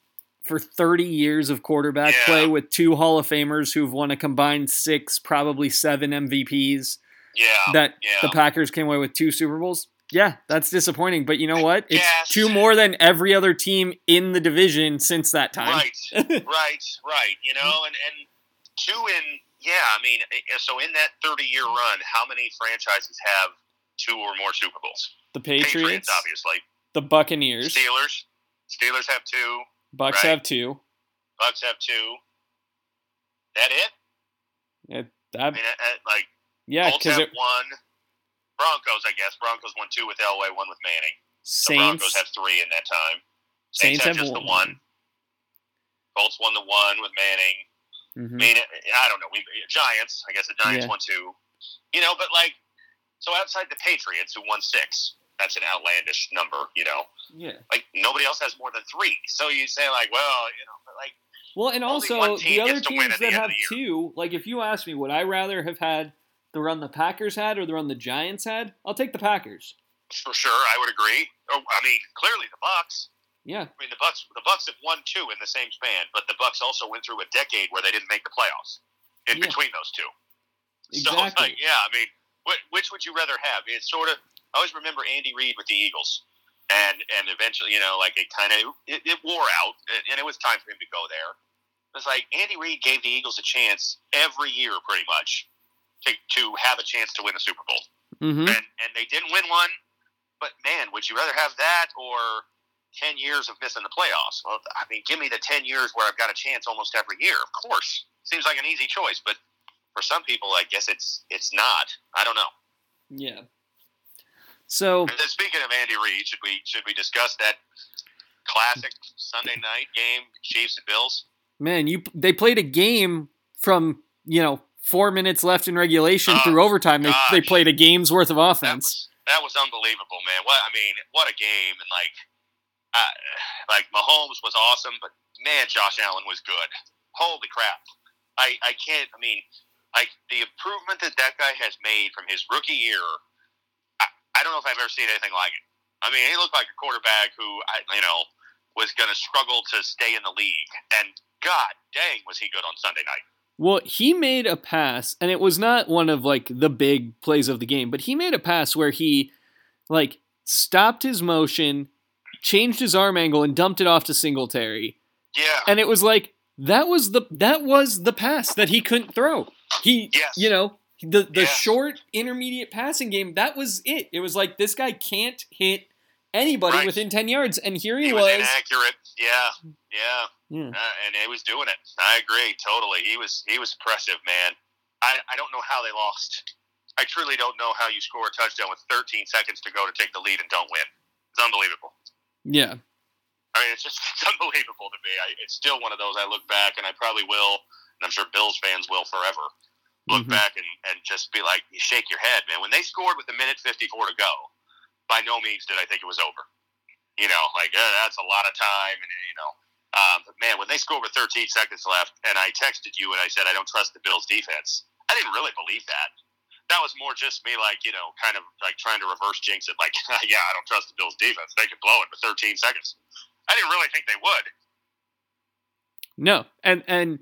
for 30 years of quarterback Yeah. play with two Hall of Famers who've won a combined six, probably seven MVPs, Yeah, that yeah. the Packers came away with two Super Bowls. Yeah, that's disappointing. But you know what? It's Yes. two more than every other team in the division since that time. Right, right, right. You know, and and two in yeah. I mean, eh, so in that thirty year run, how many franchises have two or more Super Bowls? The Patriots, obviously. the Buccaneers, Steelers, Steelers have two. Bucks right. have two. Bucks have two. That it? It, I mean, eh, eh, like yeah, because have one. Broncos, I guess. Broncos won two with Elway, one with Manning. The Broncos Saints, have three in that time. Saints have have just one. the one. Colts won the one with Manning. Mhm. I mean, I don't know. We Giants. I guess the Giants Yeah. won two. You know, but like, so outside the Patriots, who won six, that's an outlandish number. You know, Yeah. like nobody else has more than three. So you say like, well, you know, but like, Well, and also the other gets to win teams the that have the two, like if you ask me, would I rather have had the run the Packers had or the run the Giants had? I'll take the Packers. for sure, I would agree. Oh, I mean, clearly the Bucks. Yeah. I mean, the Bucks. The Bucks have won two in the same span, but the Bucks also went through a decade where they didn't make the playoffs in Yeah. between those two. So, Exactly. like, yeah, I mean, which, which would you rather have? It's sort of. I always remember Andy Reid with the Eagles, and and eventually, you know, like it kind of it, it wore out, and it was time for him to go there. It's like Andy Reid gave the Eagles a chance every year, pretty much, to to have a chance to win a Super Bowl, hmm and and they didn't win one. But man, would you rather have that or ten years of missing the playoffs? Well, I mean, give me the ten years where I've got a chance almost every year. Of course, seems like an easy choice, but for some people, I guess it's it's not. I don't know. Yeah. So speaking of Andy Reid, should we should we discuss that classic Sunday night game, Chiefs and Bills? man, you they played a game from you know four minutes left in regulation Oh, through overtime. They they played a game's worth of That offense. was that was unbelievable, man. What I mean, what a game! And like, uh, like Mahomes was awesome, but man, Josh Allen was good. Holy crap! I I can't. I mean, like the improvement that that guy has made from his rookie year. I, I don't know if I've ever seen anything like it. I mean, he looked like a quarterback who I you know was going to struggle to stay in the league, and God dang, was he good on Sunday night. Well, he made a pass, and it was not one of like the big plays of the game, but he made a pass where he like stopped his motion, changed his arm angle, and dumped it off to Singletary. Yeah, And it was like that was the that was the pass that he couldn't throw. He, Yes. you know, the the Yes. short intermediate passing game. That was it. It was like this guy can't hit anybody Right. within ten yards, and here he, He was inaccurate. Yeah, yeah. Yeah. Uh, and he was doing it. I agree totally. He was he was impressive, man. I, I don't know how they lost. I truly don't know how you score a touchdown with 13 seconds to go to take the lead and don't win. It's unbelievable. Yeah. I mean, it's just it's unbelievable to me. I, it's still one of those I look back, and I probably will, and I'm sure Bills fans will forever look Mhm. back and, and just be like, you shake your head, man. When they scored with a minute 54 to go, by no means did I think it was over. You know, like uh, that's a lot of time, and you know, um, man, when they scored with 13 seconds left, and I texted you and I said I don't trust the Bills defense. I didn't really believe that. That was more just me, like you know, kind of like trying to reverse jinx it. Like, yeah, I don't trust the Bills defense. They could blow it with 13 seconds. I didn't really think they would. No, and and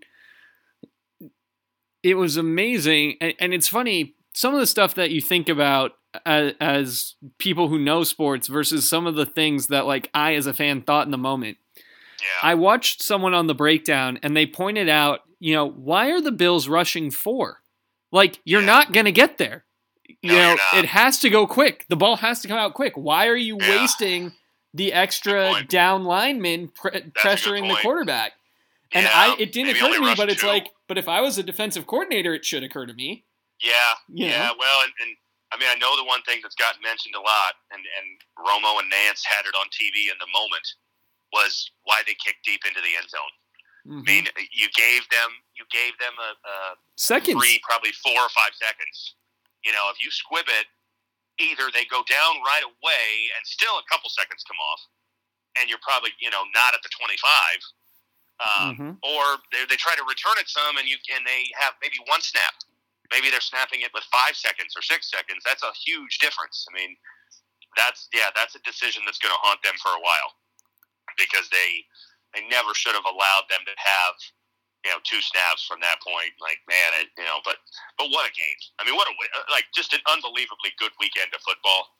it was amazing, and, and it's funny some of the stuff that you think about as, as people who know sports versus some of the things that like I as a fan thought in the moment. Yeah, I watched someone on the breakdown, and they pointed out, you know, why are the Bills rushing four? Like you're Yeah. not gonna get there. You No, know, it has to go quick. The ball has to come out quick. Why are you Yeah. wasting the extra down lineman pre- pressuring the quarterback? And I, it didn't maybe occur to me, but it's like, but if I was a defensive coordinator, it should occur to me. Yeah, yeah. know? Well, and, and I mean, I know the one thing that's gotten mentioned a lot, and and Romo and Nantz had it on TV in the moment, was why they kicked deep into the end zone. Mhm. I mean, you gave them you gave them a, a Seconds. three, probably four or five seconds. You know, if you squib it, either they go down right away and still a couple seconds come off, and you're probably you know not at the 25. Um, Mhm. or they, they try to return it some and you and they have maybe one snap maybe they're snapping it with five seconds or six seconds that's a huge difference i mean that's yeah that's a decision that's going to haunt them for a while because they they never should have allowed them to have you know two snaps from that point like man it, you know but but what a game i mean what a like just an unbelievably good weekend of football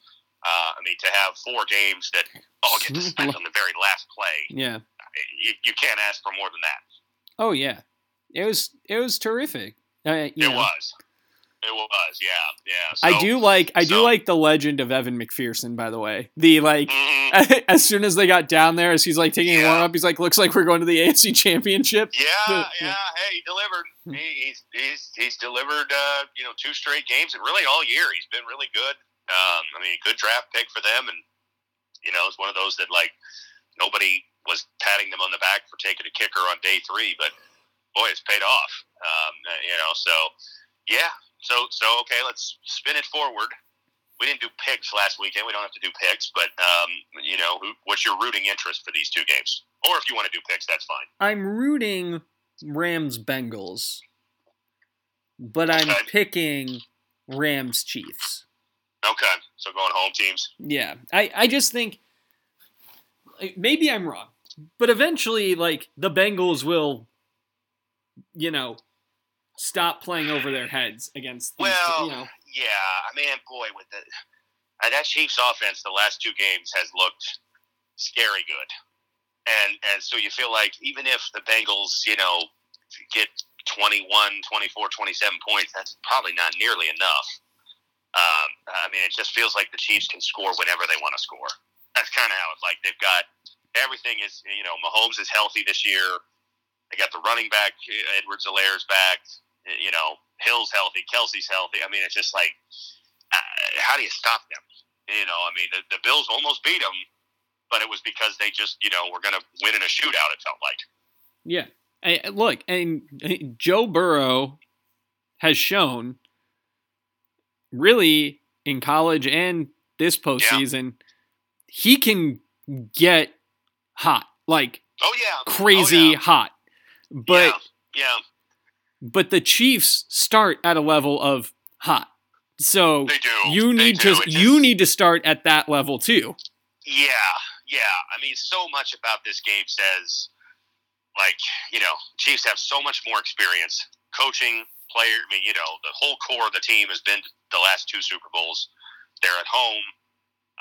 uh, I mean, to have four games that all get decided on the very last play, Yeah. you, you can't ask for more than that. Oh yeah. It was it was terrific. Uh, It was. It was, yeah, yeah. I do like I do like the legend of Evan McPherson. By the way, the like Mhm. as soon as they got down there, as he's like taking a warm up, he's like, "Looks like we're going to the AFC Championship." Yeah, Yeah. yeah. Hey, he delivered. Hmm. He, he's he's he's delivered. Uh, you know, two straight games, and really all year he's been really good. Um, I mean, good draft pick for them, and you know, it's one of those that like nobody was patting them on the back for taking a kicker on day three, but boy, it's paid off. Um, uh, you know, so yeah. So so okay, let's spin it forward. We didn't do picks last weekend. We don't have to do picks, but um, you know, who, what's your rooting interest for these two games? Or if you want to do picks, that's fine. I'm rooting Rams Bengals, but I'm Okay. picking Rams Chiefs. Okay, so going home teams. Yeah, I I just think maybe I'm wrong, but eventually, like the Bengals will, you know, stop playing over their heads against. These, Well, you know, Yeah, I mean, boy, with the uh, that Chiefs offense, the last two games has looked scary good, and and so you feel like even if the Bengals, you know, get 21, 24, 27 points, that's probably not nearly enough. Um, I mean, it just feels like the Chiefs can score whenever they want to score. That's kind of how it's like. They've got everything is, you know, Mahomes is healthy this year. They got the running back, Edwards-Helaire's back. You know, Hill's healthy, Kelce's healthy. I mean, it's just like, uh, how do you stop them? You know, I mean, the, the Bills almost beat them, but it was because they just, you know, were going to win in a shootout. It felt like. yeah. I, look, and Joe Burrow has shown, really in college and this postseason, he can get hot, like Oh yeah, crazy Oh, yeah. hot. But yeah, yeah, but the Chiefs start at a level of hot. So they do. you need to you need to start at that level too. Yeah, yeah. I mean, so much about this game says, like, you know, Chiefs have so much more experience coaching, player. I mean, you know, the whole core of the team has been the last two Super Bowls. They're at home.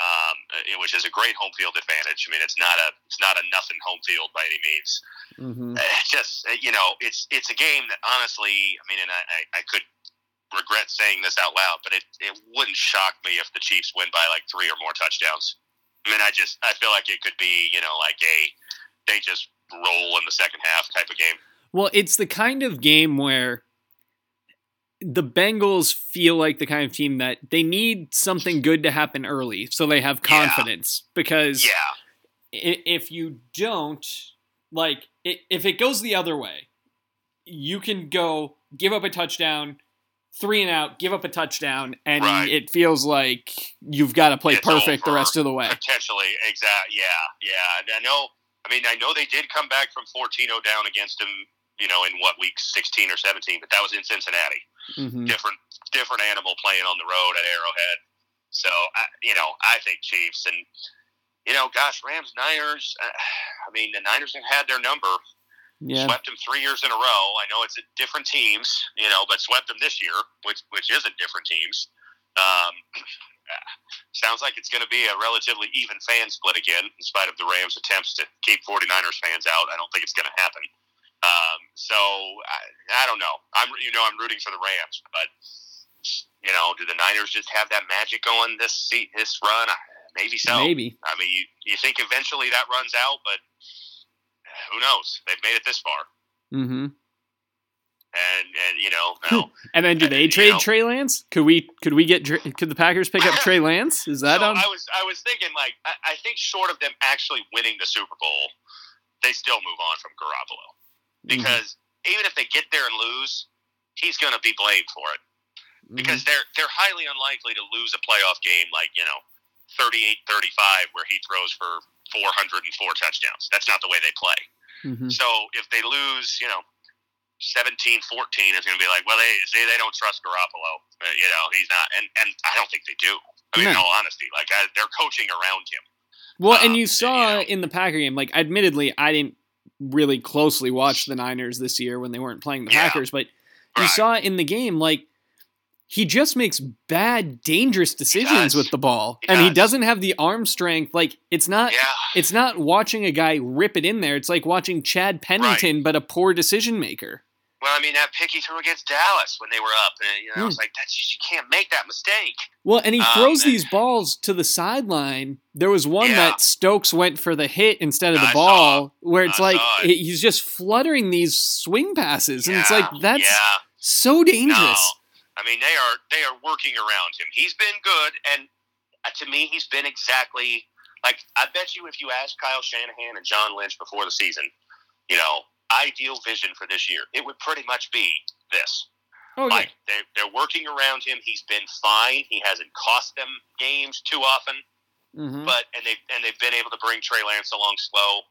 Um, which is a great home field advantage. I mean, it's not a it's not a nothing home field by any means. Mm-hmm. Uh, just uh, you know, it's it's a game that honestly, I mean, and I, I, I could regret saying this out loud, but it, it wouldn't shock me if the Chiefs win by like three or more touchdowns. I mean, I just I feel like it could be you know like a they just roll in the second half type of game. Well, it's the kind of game where the Bengals feel like the kind of team that they need something good to happen early so they have Yeah. confidence because Yeah, if you don't like if it goes the other way you can go give up a touchdown three and out give up a touchdown and Right. it feels like you've got to play It's perfect the rest of the way potentially exact. Yeah, yeah. And I know. I mean, I know they did come back from 14-0 down against them. You know, in what week 16 or 17, but that was in Cincinnati. Mhm. different different animal playing on the road at Arrowhead. So I, you know, I think Chiefs and you know, gosh, Rams, Niners. Uh, I mean, the Niners have had their number. yeah Swept them three years in a row. I know it's different teams, you know, but swept them this year, which which isn't different teams. Um, sounds like it's going to be a relatively even fan split again, in spite of the Rams' attempts to keep 49ers fans out. I don't think it's going to happen. Um, so I, I don't know. I'm you know I'm rooting for the Rams, but you know, do the Niners just have that magic going this seat this run? Maybe so. maybe I mean, you, you think eventually that runs out, but who knows? They've made it this far, Mm-hmm. and and you know now and then do And, they you trade know- Trey Lance? Could we could we get could the Packers pick up Trey Lance? Is that so on? I was I was thinking like I, I think short of them actually winning the Super Bowl, they still move on from Garoppolo Mhm. because even if they get there and lose, he's going to be blamed for it Mhm. because they're they're highly unlikely to lose a playoff game like you know 38-35 where he throws for 404 touchdowns. That's not the way they play. Mhm. So if they lose, you know, 17 14, it's going to be like, well, they see, they don't trust Garoppolo. Uh, you know, he's not. And, and I don't think they do. I mean, in all honesty, like, I, they're coaching around him. Well, and Um, you you saw know. in the Packer game, like, admittedly, I didn't really closely watch the Niners this year when they weren't playing the Yeah. Packers, but you Right. saw in the game, like, he just makes bad, dangerous decisions with the ball, He and he does. doesn't have the arm strength. Like, it's not, Yeah. it's not watching a guy rip it in there. It's like watching Chad Pennington, but a poor decision maker. Well, I mean, that pick he threw against Dallas when they were up, and, you know, Hmm. it's like, that's, you can't make that mistake. Well, and he Um, throws and- these balls to the sideline. There was one Yeah. that Stokes went for the hit instead of the I ball, where it's I like it. he's just fluttering these swing passes, and it's like that's Yeah. so dangerous. No, I mean they are they are working around him. He's been good, and uh, to me, he's been exactly like I bet you if you asked Kyle Shanahan and John Lynch before the season, you know, ideal vision for this year, it would pretty much be this. Oh yeah, Like they they're working around him. He's been fine. He hasn't cost them games too often, Mhm. but and they and they've been able to bring Trey Lance along slow.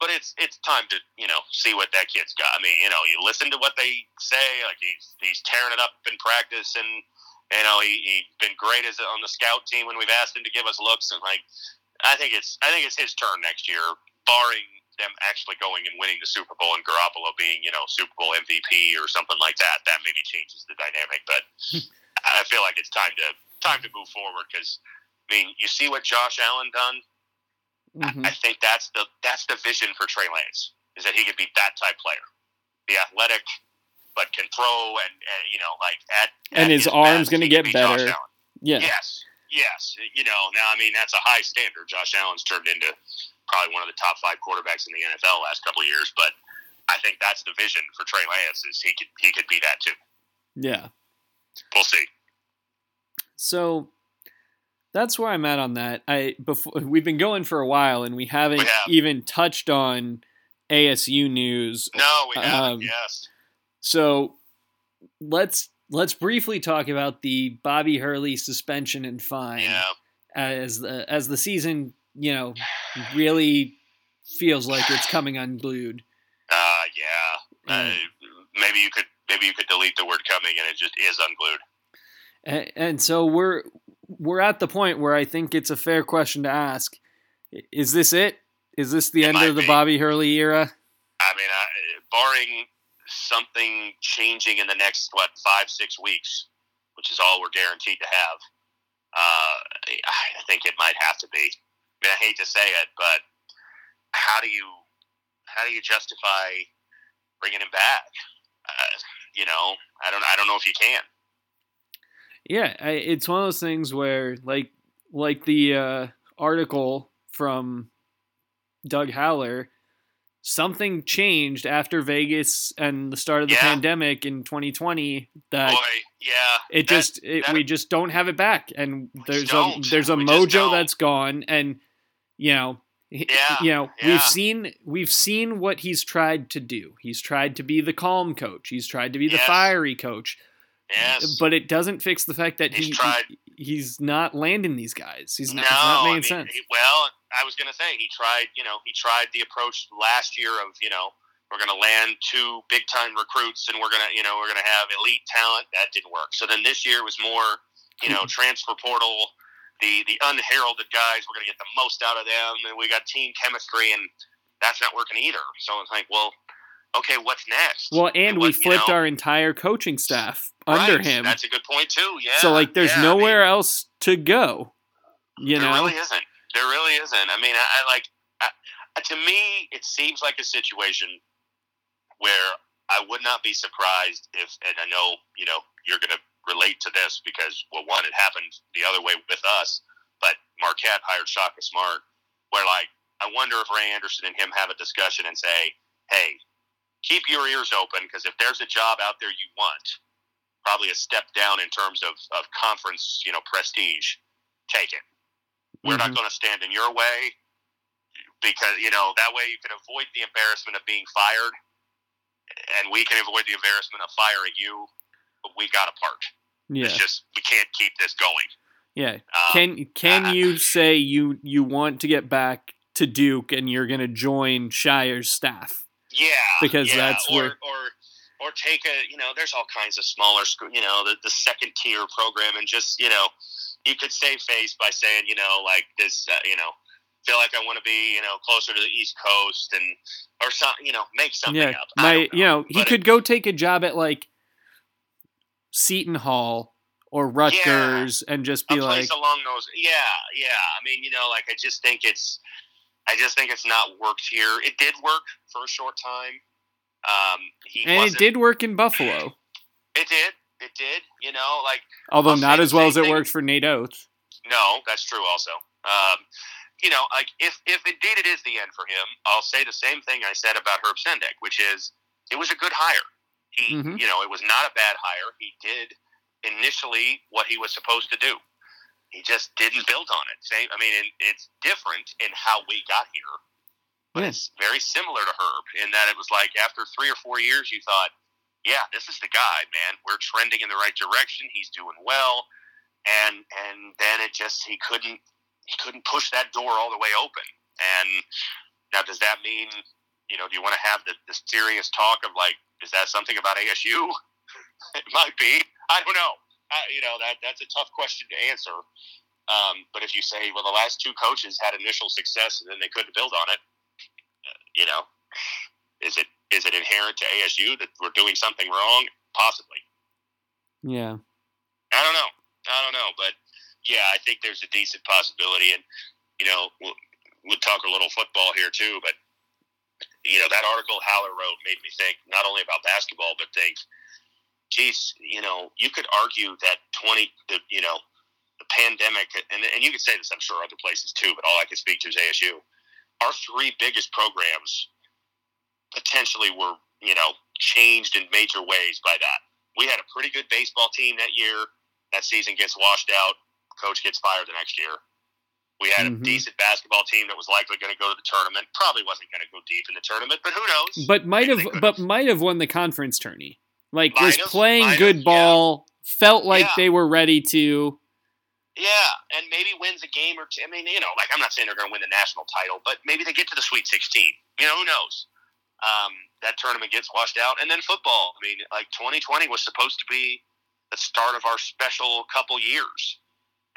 But it's it's time to you know see what that kid's got. I mean, you know, you listen to what they say. Like he's he's tearing it up in practice, and you know he he's been great as on the scout team when we've asked him to give us looks. And like, I think it's I think it's his turn next year, barring them actually going and winning the Super Bowl and Garoppolo being you know Super Bowl MVP or something like that. That maybe changes the dynamic, but I feel like it's time to time to move forward because. I mean, you see what Josh Allen done. Mhm. I think that's the that's the vision for Trey Lance is that he could be that type player, be athletic, but can throw and, and you know like at And at his arm's gonna get be Josh better. Allen. yeah, Yes, yes. You know now I mean that's a high standard. Josh Allen's turned into probably one of the top five quarterbacks in the NFL last couple of years, but I think that's the vision for Trey Lance is he could he could be that too. yeah. We'll see. So that's where I'm at on that. I before we've been going for a while, and we haven't We have. even touched on ASU news. No, we haven't. Um, yes. So let's let's briefly talk about the Bobby Hurley suspension and fine Yeah. as the as the season you know really feels like it's coming unglued. Uh, yeah. Uh, Mm. maybe you could maybe you could delete the word coming and it just is unglued. And, and so we're we're at the point where I think it's a fair question to ask: Is this it? Is this the It end of the be. Bobby Hurley era? I mean, I, barring something changing in the next what five six weeks, which is all we're guaranteed to have. Uh, I think it might have to be. I mean, I hate to say it, but how do you how do you justify bringing him back? Uh, you know, I don't I don't know if you can. Yeah, I, it's one of those things where like like the uh, article from Doug Haller, something changed after Vegas and the start of the Yeah. pandemic in 2020 that Boy, yeah, it that- just it, that- we just don't have it back and there's a there's a We mojo that's gone and you know Yeah, you know yeah. we've seen we've seen what he's tried to do he's tried to be the calm coach he's tried to be the fiery coach yes, but it doesn't fix the fact that He's he, tried- he's not landing these guys he's not, no, not I making mean, sense he- well, I was gonna say he tried. You know, he tried the approach last year of you know we're gonna land two big time recruits and we're gonna you know we're gonna have elite talent. That didn't work. So then this year was more you know transfer portal. The, the unheralded guys, we're going to get the most out of them, and we got team chemistry, and that's not working either. So it's like, well, okay, what's next? well and we what- you flipped know- our entire coaching staff under Right, him That's a good point too. Yeah. so like there's yeah, I mean, nowhere else to go you there know really isn't. There really isn't. I mean, I, I like. I, to me, it seems like a situation where I would not be surprised if, and I know you know you're going to relate to this because well, one, it happened the other way with us, but Marquette hired Shaka Smart, where like I wonder if Ray Anderson and him have a discussion and say, hey, keep your ears open because if there's a job out there you want, probably a step down in terms of, of conference, you know, prestige, take it. We're not Mhm. going to stand in your way because you know that way you can avoid the embarrassment of being fired, and we can avoid the embarrassment of firing you. But we got to part. yeah It's just we can't keep this going. yeah Um, Can can I- you say you you want to get back to Duke and you're going to join Scheyer's staff? Yeah, Because yeah, that's or, where- or or take a you know there's all kinds of smaller school you know the, the second tier program and just you know you could save face by saying you know like this uh, you know feel like I want to be you know closer to the East Coast and or something you know make something yeah, up. My don't you know he But could go take a job at like Seton Hall or Rutgers and just be like, along those. Yeah, yeah. I mean, you know, like I just think it's, I just think it's not worked here. It did work for a short time. Um, he and it did work in Buffalo, It did. It did. You know, like although say not as well as it thing. worked for Nate Oats. no, that's true. Also, um, you know, like if if indeed it is the end for him, I'll say the same thing I said about Herb Sendek, which is it was a good hire. He, Mhm. you know, it was not a bad hire. He did initially what he was supposed to do. He just didn't build on it. Same. I mean, it, it's different in how we got here, but Yeah. it's very similar to Herb in that it was like after three or four years, you thought, "Yeah, this is the guy, man. We're trending in the right direction. He's doing well." And and then it just he couldn't he couldn't push that door all the way open. And now, does that mean you know? Do you want to have the, the serious talk of like, is that something about ASU? it might be. I don't know. I, you know that that's a tough question to answer. Um, but if you say, well, the last two coaches had initial success and then they couldn't build on it, uh, you know, is it is it inherent to ASU that we're doing something wrong? Possibly. Yeah, I don't know. I don't know, but yeah, I think there's a decent possibility, and you know, we'll, we'll talk a little football here too. But you know, that article Haller wrote made me think not only about basketball, but think, geez, you know, you could argue that twenty, the you know, the pandemic, and and you could say this, I'm sure, other places too, but all I can speak to is ASU. Our three biggest programs potentially were, you know, changed in major ways by that. We had a pretty good baseball team that year. That season gets washed out. Coach gets fired the next year. We had Mhm. a decent basketball team that was likely going to go to the tournament. Probably wasn't going to go deep in the tournament, but who knows? but might have but might have won the conference tourney. Like was playing good ball. Felt like Yeah. they were ready to. Yeah, and maybe wins a game or two. I mean, you know, like I'm not saying they're going to win the national title, but maybe they get to the Sweet 16. You know, who knows? Um, that tournament gets washed out, and then football. I mean, like 2020 was supposed to be the start of our special couple years,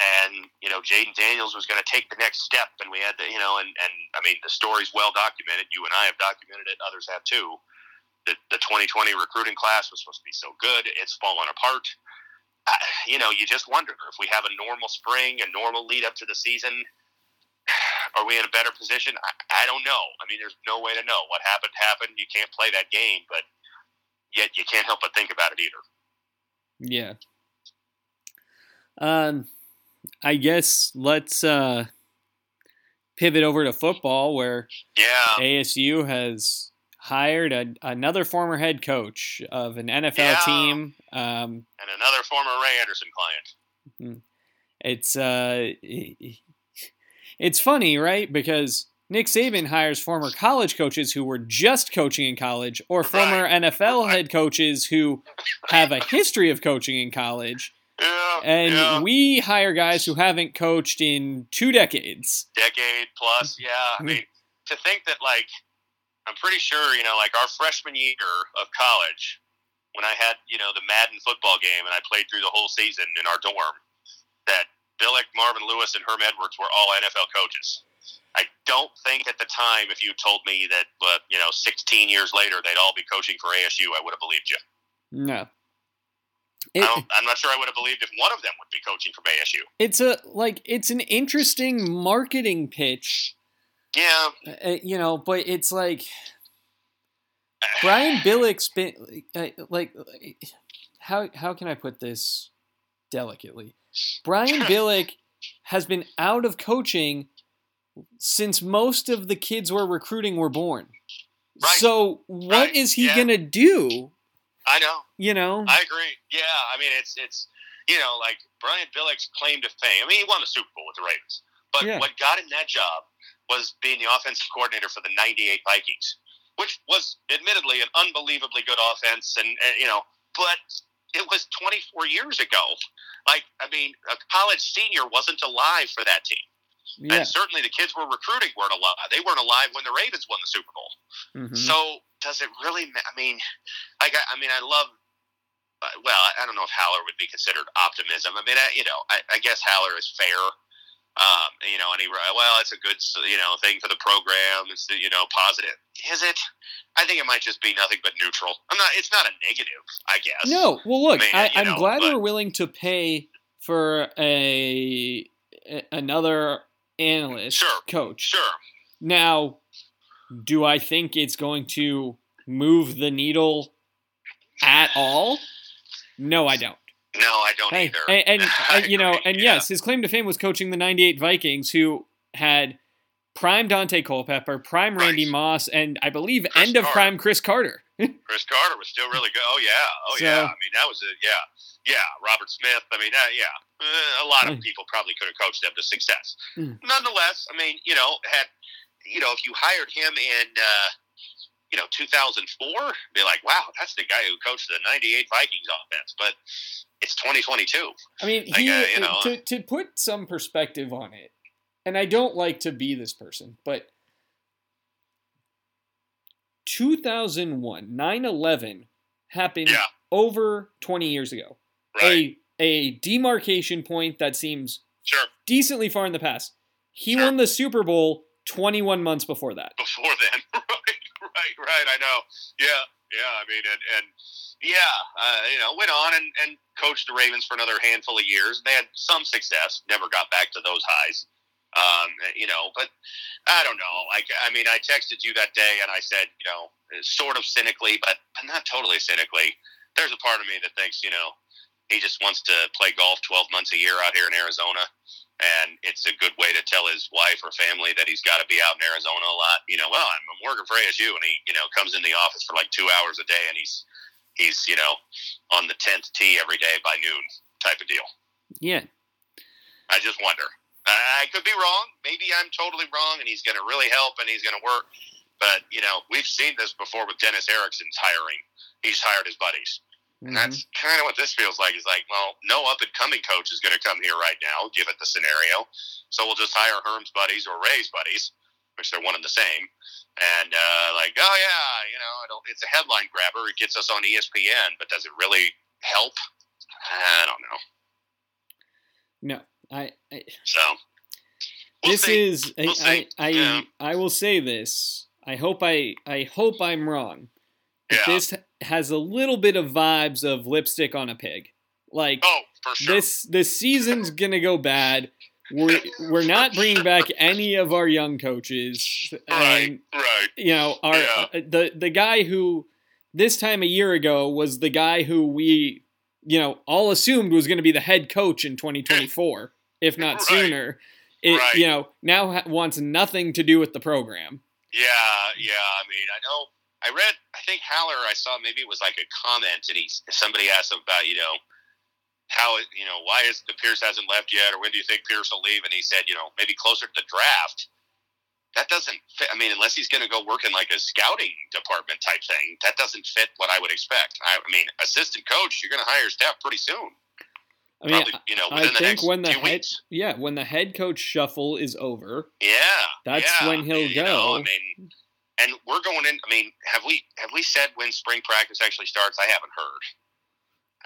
and you know, Jayden Daniels was going to take the next step, and we had to, you know, and and I mean, the story's well documented. You and I have documented it; others have too. The the 2020 recruiting class was supposed to be so good; it's fallen apart. I, you know, you just wonder if we have a normal spring, a normal lead up to the season. Are we in a better position? I, I don't know. I mean, there's no way to know. What happened happened. You can't play that game, but yet you can't help but think about it either. Yeah. Um, I guess let's uh, pivot over to football, where Yeah. ASU has hired a, another former head coach of an NFL Yeah. team. Um, And another former Ray Anderson client. it's uh, it's funny, right? Because Nick Saban hires former college coaches who were just coaching in college, or former NFL head coaches who have a history of coaching in college, Yeah. and yeah. we hire guys who haven't coached in two decades. decade plus. Yeah, I Mhm. mean, to think that like I'm pretty sure you know, like our freshman year of college, when I had you know the Madden football game and I played through the whole season in our dorm, that Billick, Marvin Lewis, and Herm Edwards were all NFL coaches. I don't think at the time, if you told me that, uh, you know, 16 years later they'd all be coaching for ASU, I would have believed you. No. I It, don't, I'm not sure I would have believed if one of them would be coaching from ASU. it's a like it's an interesting marketing pitch, Yeah, uh, you know, but it's like Brian Billick's been uh, like how how can I put this delicately? Brian Billick has been out of coaching since most of the kids we're recruiting were born. Right. So what Right. is he Yeah. gonna do? I know. You know? I agree. Yeah, I mean it's it's you know like Brian Billick's claim to fame. I mean he won the Super Bowl with the Ravens, but Yeah. what got him that job was being the offensive coordinator for the '98 Vikings, which was admittedly an unbelievably good offense, and, and you know, but it was 24 years ago. Like I mean, a college senior wasn't alive for that team, yeah. and certainly the kids we're recruiting weren't alive. They weren't alive when the Ravens won the Super Bowl. Mhm. So does it really? ma- I mean, like I, I mean, I love. uh, Well, I- I don't know if Haller would be considered optimism. I mean, I, you know, I, I guess Haller is fair. Um, you know, and he well, it's a good you know thing for the program. It's you know positive. Is it? I think it might just be nothing but neutral. I'm not. It's not a negative. I guess. No, well, look, I mean, I, know, glad but- we're willing to pay for a, a- another analyst Sure, coach. Sure. Now, do I think it's going to move the needle at all? No, I don't. No, I don't Hey, either. and, and I you know, and yeah. yes, his claim to fame was coaching the '98 Vikings, who had prime Daunte Culpepper, prime Randy Right. Moss, and I believe Chris end of Carter. prime Cris Carter. Cris Carter was still really good. Oh yeah, oh So- yeah. I mean, that was it. yeah, yeah. Robert Smith. I mean, uh, yeah. Uh, a lot of people probably could have coached them to success. Mm. Nonetheless, I mean, you know, had you know, if you hired him in, uh, you know, 2004, be like, wow, that's the guy who coached the '98 Vikings offense. But it's 2022. I mean, Like, he, uh, you know, to to put some perspective on it, and I don't like to be this person, but 2001, 9/11 happened Yeah. over 20 years ago. Right. A a demarcation point that seems sure. decently far in the past. He Sure. won the Super Bowl 21 months before that. before then. right, right, right. I know. Yeah, yeah. I mean, and, and yeah, uh, you know, went on and, and coached the Ravens for another handful of years. They had some success, never got back to those highs. Um, you know, but I don't know. Like, I mean, I texted you that day and I said, you know, sort of cynically, but, but not totally cynically. There's a part of me that thinks, you know, he just wants to play golf 12 months a year out here in Arizona and it's a good way to tell his wife or family that he's got to be out in Arizona a lot. You know, well, I'm, I'm working for ASU, and he, you know, comes in the office for like two hours a day, and he's he's you know on the tenth tee every day by noon, type of deal. Yeah. I just wonder. I, I could be wrong. Maybe I'm totally wrong, and he's going to really help, and he's going to work. But you know, we've seen this before with Dennis Erickson's hiring. He's hired his buddies. And that's kind of what this feels like. Is like, well, no up and coming coach is going to come here right now, given the scenario. So we'll just hire Herm's buddies or Ray's buddies, which they're one and the same. And uh, like, oh yeah, you know, it'll, it's a headline grabber. It gets us on ESPN, but does it really help? I don't know. No. I, I So we'll this see. is I, We'll I. I, Yeah. I will say this. I hope I I hope I'm wrong. Yeah. This has a little bit of vibes of lipstick on a pig. Like Oh, for sure. this this season's gonna go bad. We're we're not bringing back any of our young coaches, right, and right. you know our Yeah. uh, the the guy who this time a year ago was the guy who we you know all assumed was going to be the head coach in 2024, if not Right. sooner. It Right. you know now ha- wants nothing to do with the program. Yeah, yeah. I mean, I know. I read. I think Haller. I saw maybe it was like a comment, and he somebody asked him about you know how it- you know why is the Pierce hasn't left yet, or when do you think Pierce will leave? And he said, you know, maybe closer to the draft. That doesn't fit. I mean, unless he's going to go work in like a scouting department type thing, that doesn't fit what I would expect. I, I mean, assistant coach, you're going to hire staff pretty soon. I mean, Probably, you know, I within the think next when the head weeks. yeah when the head coach shuffle is over, Yeah, That's yeah, when he'll you know, go. I mean, and we're going in. I mean, have we have we said when spring practice actually starts? I haven't heard.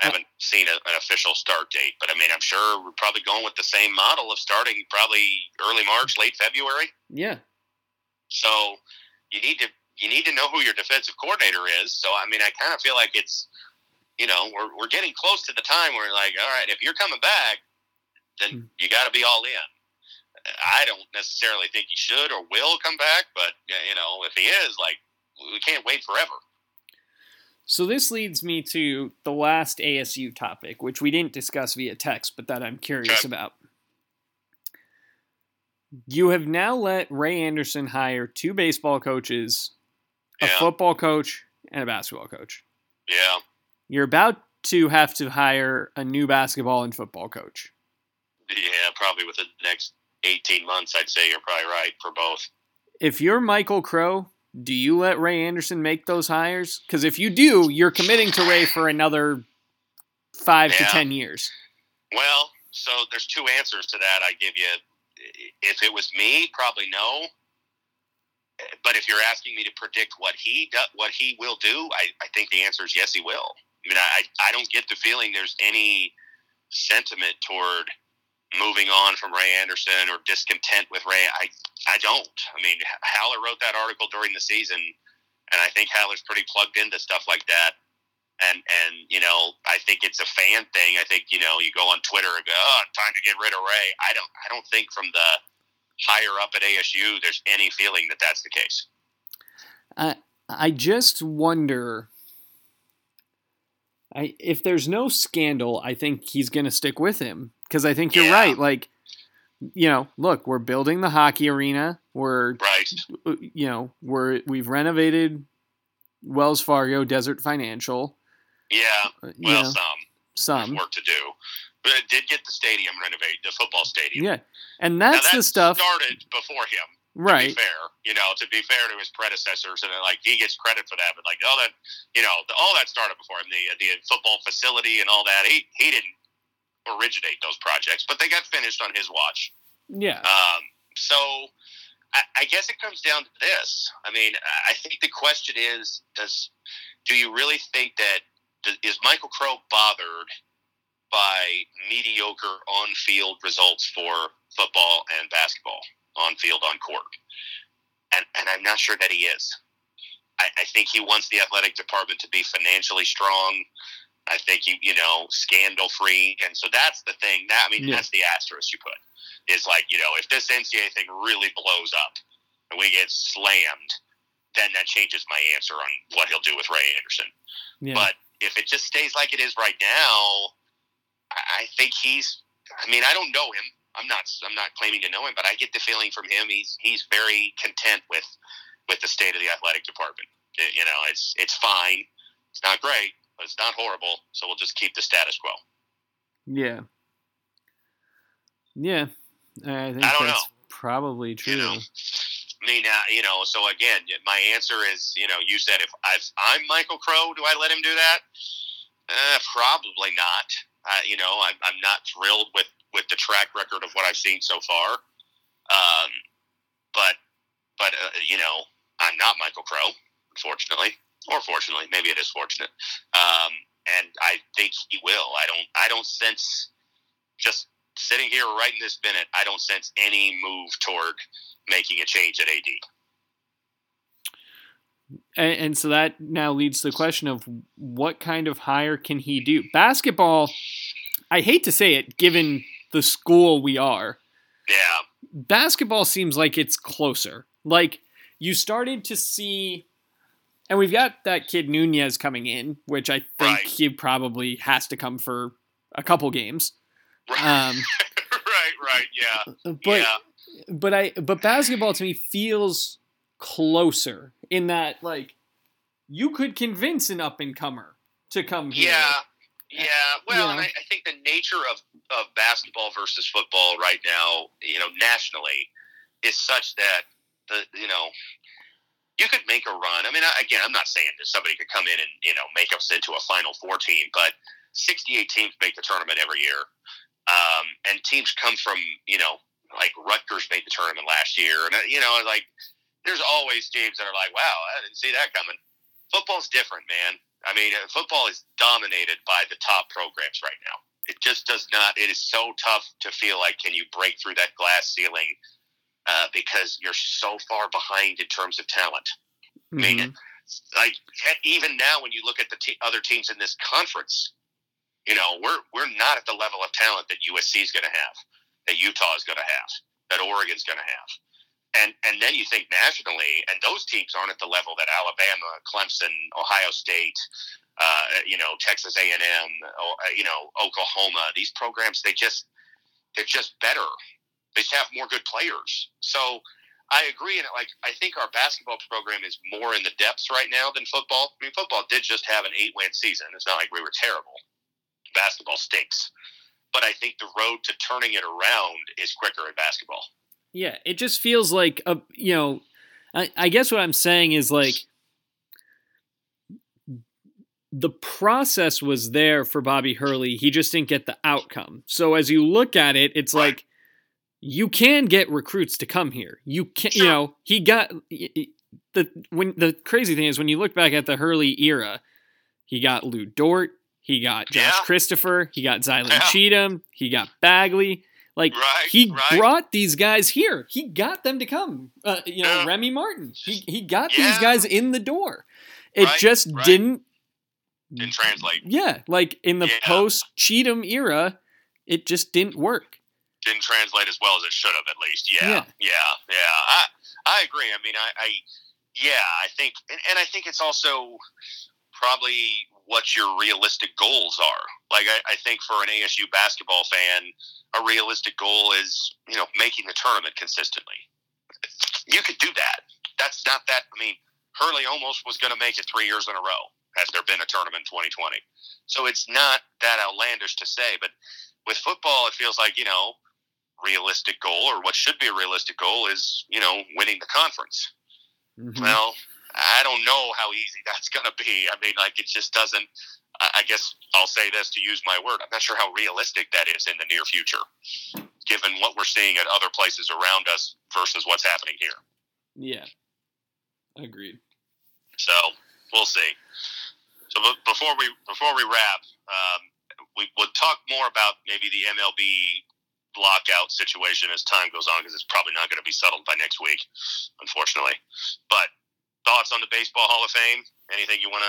I haven't seen a, an official start date, but I mean, I'm sure we're probably going with the same model of starting probably early March, late February. yeah, So you need to you need to know who your defensive coordinator is. So I mean, I kind of feel like it's you know we're we're getting close to the time where like, all right, if you're coming back, then Hmm. you got to be all in. I don't necessarily think he should or will come back, but you know, if he is, like, we can't wait forever. So this leads me to the last ASU topic, which we didn't discuss via text, but that I'm curious Okay. about. You have now let Ray Anderson hire two baseball coaches, a Yeah. football coach, and a basketball coach. Yeah, You're about to have to hire a new basketball and football coach. yeah, probably within the next eighteen months, I'd say you're probably right for both. If you're Michael Crow, do you let Ray Anderson make those hires? Because if you do, you're committing to Ray for another five to ten years. Well, so there's two answers to that. I give you. If it was me, probably no. But if you're asking me to predict what he do, what he will do, I, I think the answer is yes, he will. I mean, I I don't get the feeling there's any sentiment toward moving on from Ray Anderson or discontent with Ray. I I don't. I mean, Haller wrote that article during the season, and I think Haller's pretty plugged into stuff like that and and you know I think it's a fan thing. I think you know you go on Twitter and go, "Oh, time to get rid of Ray." I don't I don't think from the higher up at ASU there's any feeling that that's the case. I I just wonder. I if there's no scandal, I think he's gonna stick with him because I think you're Yeah. right. Like, you know, look, we're building the hockey arena. We're Right. you know we're we've renovated Wells Fargo Desert Financial. Yeah. uh, Well, know, some some work to do, but it did get the stadium renovated, the football stadium. yeah, and that's that the stuff, started before him. To right? be fair, you know, to be fair to his predecessors, and like he gets credit for that, but like all that, you know, the, all that started before him. The the football facility and all that. He he didn't originate those projects, but they got finished on his watch. Yeah, Um, so I, I guess it comes down to this. I mean, I think the question is: Does do you really think that does, is Michael Crow bothered by mediocre on-field results for football and basketball, on-field, on court? And and I'm not sure that he is. I, I think he wants the athletic department to be financially strong. I think he, you know, scandal free, and so that's the thing. That I mean, Yeah. that's the asterisk you put is like, you know, if this NCAA thing really blows up and we get slammed, then that changes my answer on what he'll do with Ray Anderson. yeah. But if it just stays like it is right now, I I think he's. I mean, I don't know him. I'm not. I'm not claiming to know him, but I get the feeling from him he's he's very content with with the state of the athletic department. You know, it's it's fine. It's not great, but it's not horrible. So we'll just keep the status quo. Yeah. Yeah. I think I don't that's know. probably true. You know, I mean, uh, you know. So again, my answer is, you know, you said if I've, I'm Michael Crow, do I let him do that? Uh, probably not. Uh, you know, I'm, I'm not thrilled with with the track record of what I've seen so far. Um, but but uh, you know, I'm not Michael Crow, unfortunately, or fortunately, maybe it is fortunate. Um, and I think he will. I don't. I don't sense just sitting here right in this minute. I don't sense any move toward making a change at AD. And, and so that now leads to the question of what kind of hire can he do? Basketball, I hate to say it, given the school we are, Yeah. basketball seems like it's closer. Like you started to see, and we've got that kid Nunez coming in, which I think Right. he probably has to come for a couple games. Right. Um, right. Right. Yeah. but yeah. but I but basketball to me feels closer in that like you could convince an up and comer to come here. Yeah. Yeah. Well, and. I, I think the nature of, of basketball versus football right now, you know, nationally, is such that the you know you could make a run. I mean, again, I'm not saying that somebody could come in and you know make us into a Final Four team, but 68 teams make the tournament every year, um, and teams come from you know like Rutgers made the tournament last year, and uh, you know like there's always teams that are like, wow, I didn't see that coming. Football's different, man. I mean, uh, football is dominated by the top programs right now. It just does not. It is so tough to feel like can you break through that glass ceiling uh, because you're so far behind in terms of talent. Mhm. mean, Like even now, when you look at the te- other teams in this conference, you know we're we're not at the level of talent that USC is going to have, that Utah is going to have, that Oregon's going to have. And, and then you think nationally, and those teams aren't at the level that Alabama, Clemson, Ohio State, uh, you know, Texas A and M, you know, Oklahoma. These programs, they just they're just better. They just have more good players. So I agree. And like I think our basketball program is more in the depths right now than football. I mean, football did just have an eight win season. It's not like we were terrible. Basketball stinks. But I think the road to turning it around is quicker in basketball. Yeah, it just feels like a you know, I, I guess what I'm saying is like the process was there for Bobby Hurley. He just didn't get the outcome. So as you look at it, it's Right. like you can get recruits to come here. You can, you know, he got the when the crazy thing is when you look back at the Hurley era, he got Lu Dort, he got Josh Yeah. Christopher, he got Zylan Yeah. Cheatham, he got Bagley. Like Right, he right. brought these guys here. He got them to come. Uh, you know, Yeah. Remy Martin. He he got these guys in the door. It Right, just didn't. Didn't translate. Yeah, like in the post Cheatham era, it just didn't work. Didn't translate as well as it should have at least. Yeah. Yeah. yeah. Yeah, i i agree. I mean i i yeah i think and, and i think it's also probably what your realistic goals are. Like I, I think for an asu basketball fan a realistic goal is you know making the tournament consistently. You could do that. That's not that i mean hurley almost was going to make it three years in a row has there been a tournament 2020 so it's not that outlandish to say but with football it feels like you know realistic goal or what should be a realistic goal is you know winning the conference Mhm. well i don't know how easy that's going to be i mean like it just doesn't I I guess I'll say this to use my word. I'm not sure how realistic that is in the near future, given what we're seeing at other places around us versus what's happening here. Yeah, agreed. So we'll see. So before we before we wrap, um, we would talk more about maybe the MLB lockout situation as time goes on because it's probably not going to be settled by next week, unfortunately. But thoughts on the Baseball Hall of Fame? Anything you want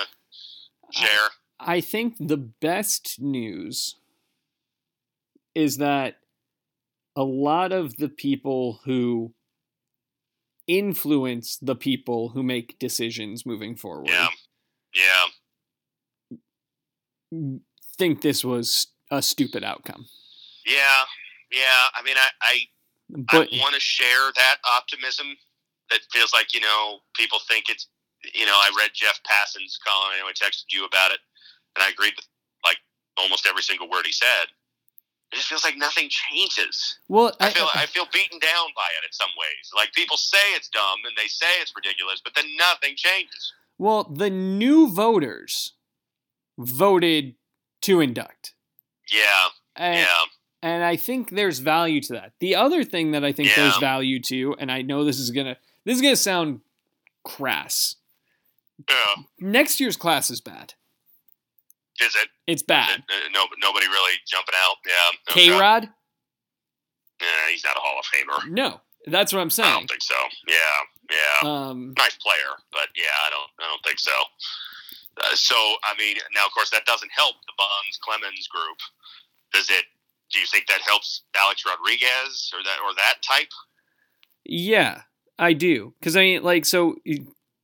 to share? I think the best news is that a lot of the people who influence the people who make decisions moving forward Yeah, yeah, think this was a stupid outcome. yeah, yeah. I mean, I, I But I want to share that optimism. That feels like you know people think it's you know I read Jeff Passan's column. and I texted you about it, and I agreed with like almost every single word he said. It just feels like nothing changes. well, I feel I feel beaten down by it in some ways. Like people say it's dumb and they say it's ridiculous, but then nothing changes. well, the new voters voted to induct. Yeah, And, yeah, and I think there's value to that. The other thing that I think Yeah. there's value to, and I know this is gonna this is gonna sound crass. yeah. Next year's class is bad. Is it? It's bad. Uh, no, nobody really jumping out. Yeah, K. Rod? Yeah, he's not a Hall of Famer. No. That's what I'm saying. I don't think so. Yeah, yeah. Um nice player, but yeah, I don't, I don't think so. Uh, so, I mean, now of course that doesn't help the Bonds Clemens group Does it? Do you think that helps Alex Rodriguez or that or that type? Yeah, I do. Because I mean, like, so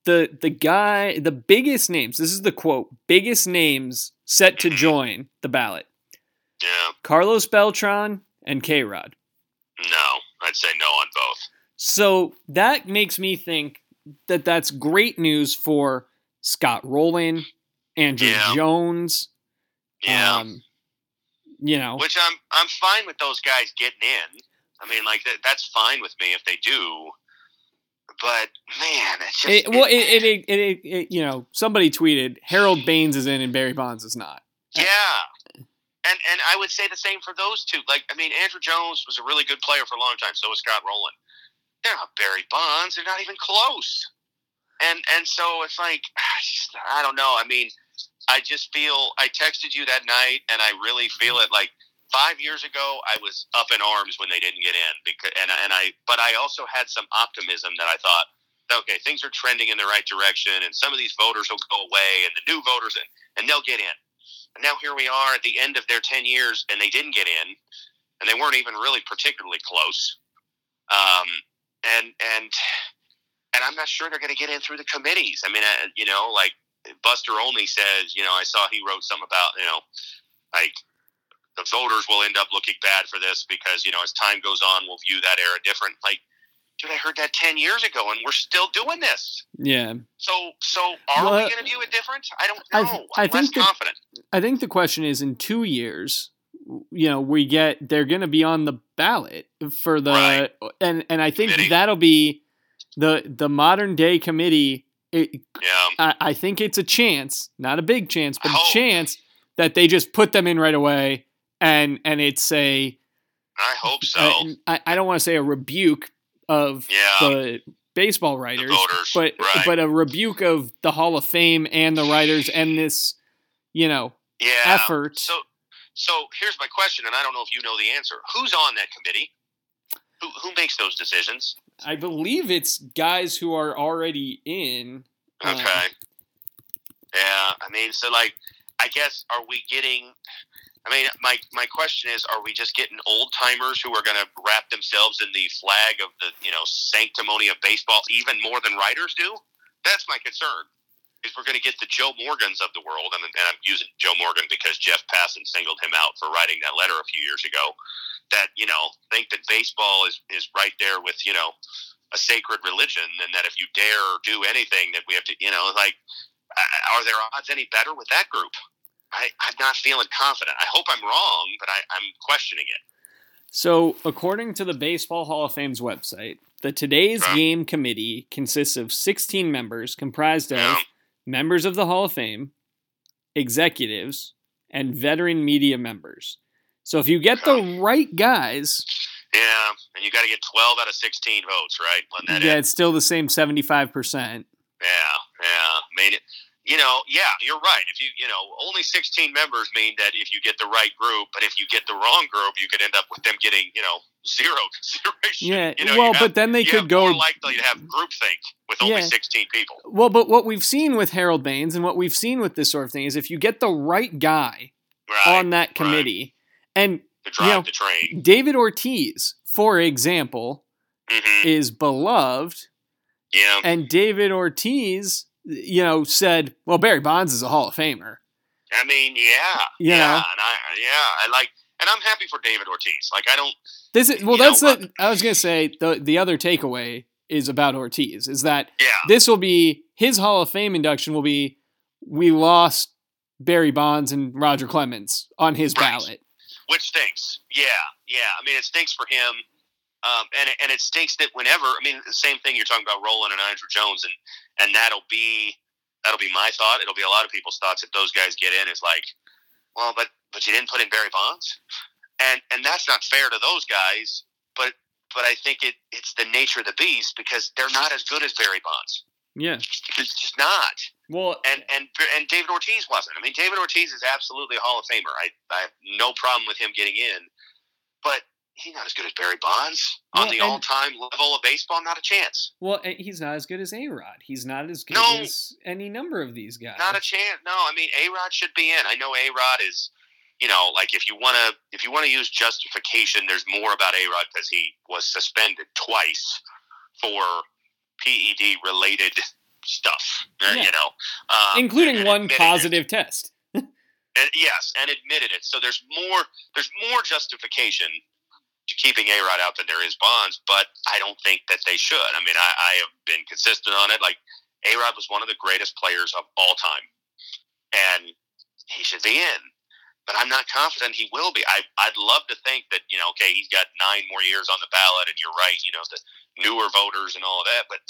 the the guy, the biggest names. This is the quote: biggest names set to Mhm. join the ballot. Yeah. Carlos Beltran and K Rod. No, I'd say no on both. So that makes me think that that's great news for Scott Rolen, Andruw Yeah. Jones. Yeah. Um, you know, Which I'm I'm fine with those guys getting in. I mean, like that, that's fine with me if they do. But man, it's just it, well, it, it, it, it, it, you know, somebody tweeted Harold Baines is in and Barry Bonds is not. yeah. And and I would say the same for those two. Like I mean, Andruw Jones was a really good player for a long time. So was Scott Rolen. They're not Barry Bonds. They're not even close. And and so it's like I don't know. I mean, I just feel I texted you that night, and I really feel it. Like five years ago, I was up in arms when they didn't get in because and and I but I also had some optimism that I thought. Okay, things are trending in the right direction, and some of these voters will go away, and the new voters, and, and they'll get in. And now here we are at the end of their 10 years, and they didn't get in, and they weren't even really particularly close. Um, and and and I'm not sure they're going to get in through the committees. I mean, uh, you know, like Buster only says, you know, I saw he wrote something about, you know, like the voters will end up looking bad for this because you know as time goes on, we'll view that era different. Like, dude, I heard that 10 years ago, and we're still doing this. Yeah. So, so are Well, we going to view it different? I don't I know. th- I'm I less think that- confident. I think the question is in two years, you know, we get they're going to be on the ballot for the Right. and and I think Committee. that'll be the the modern day committee. It, Yeah. I, I think it's a chance, not a big chance, but a chance that they just put them in right away, and and it's a I hope so. a- I, I don't want to say a rebuke of yeah. the baseball writers, voters. but right. but a rebuke of the Hall of Fame and the writers and this, you know, yeah. effort. So, so here's my question, and I don't know if you know the answer. Who's on that committee? Who who makes those decisions? I believe it's guys who are already in. uh, Okay. Yeah, I mean, so like, I guess are we getting? I mean, my my question is, are we just getting old timers who are going to wrap themselves in the flag of the you know sanctimony of baseball even more than writers do? That's my concern. Is we're going to get the Joe Morgans of the world, and, and I'm using Joe Morgan because Jeff Passan singled him out for writing that letter a few years ago. That you know think that baseball is is right there with you know a sacred religion, and that if you dare do anything, that we have to you know like are there odds any better with that group? I, I'm not feeling confident. I hope I'm wrong, but I, I'm questioning it. So, according to the Baseball Hall of Fame's website, the Today's Game Committee consists of 16 members comprised of. Members of the Hall of Fame, executives, and veteran media members. So, if you get the right guys, Yeah, and you got to get 12 out of 16 votes, right? When that yeah, in. it's still the same 75%. Yeah, yeah. I mean, it, you know, yeah, you're right. If you, you know, only 16 members mean that if you get the right group, but if you get the wrong group, you could end up with them getting, you know, zero consideration. Yeah, you know, well, have, but then they could go more likely to have groupthink with only Yeah. 16 people. Well, but what we've seen with Harold Baines and what we've seen with this sort of thing is if you get the right guy Right. on that committee, and to drive you know, the train. David Ortiz, for example, hmm is beloved, Yeah. and David Ortiz, you know, said, "Well, Barry Bonds is a Hall of Famer." I mean, yeah, You yeah, and I, yeah, I like, and I'm happy for David Ortiz. Like, I don't, This is well. Know That's the. I was gonna say the the other takeaway is about Ortiz is that yeah, this will be his Hall of Fame induction will be we lost Barry Bonds and Roger Clemens on his Right. ballot. which stinks. Yeah, yeah. I mean, it stinks for him, um, and and it stinks that whenever, I mean, the same thing you're talking about Rolen and Andruw Jones, and and that'll be that'll be my thought. It'll be a lot of people's thoughts if those guys get in. Is like, well, but but you didn't put in Barry Bonds, and and that's not fair to those guys. But but I think it it's the nature of the beast because they're not as good as Barry Bonds. Yeah. It's just not. Well, and and and David Ortiz wasn't. I mean, David Ortiz is absolutely a Hall of Famer. I I have no problem with him getting in, but he's not as good as Barry Bonds on the all-time level of baseball. Not a chance. well, he's not as good as A Rod. He's not as good No. as any number of these guys. Not a chance. No, I mean, A Rod should be in. I know A Rod is you know, like if you want to if you want to use justification, there's more about A Rod because he was suspended twice for PED related stuff. uh, Yeah. You know, um, including one admitted it. positive test. And, yes, and admitted it. So there's more there's more justification keeping A Rod out than there is Bonds, but I don't think that they should. I mean, I, I have been consistent on it. Like A Rod was one of the greatest players of all time, and he should be in. But I'm not confident he will be. I, I'd love to think that you know, okay, he's got nine more years on the ballot, and you're right. You know, the newer voters and all of that. But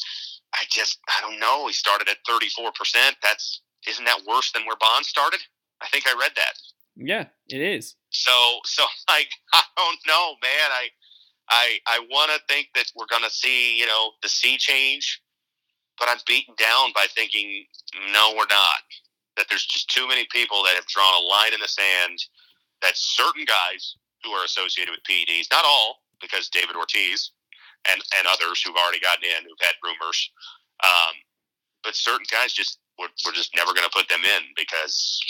I just, I don't know. He started at 34 percent. That's isn't that worse than where Bonds started? I think I read that. Yeah, it is. So so like I don't know, man. I I I want to think that we're going to see you know the sea change, but I'm beaten down by thinking no, we're not. That there's just too many people that have drawn a line in the sand. That certain guys who are associated with PEDs, not all, because David Ortiz and and others who've already gotten in, who've had rumors, um, but certain guys just we're, we're just never going to put them in because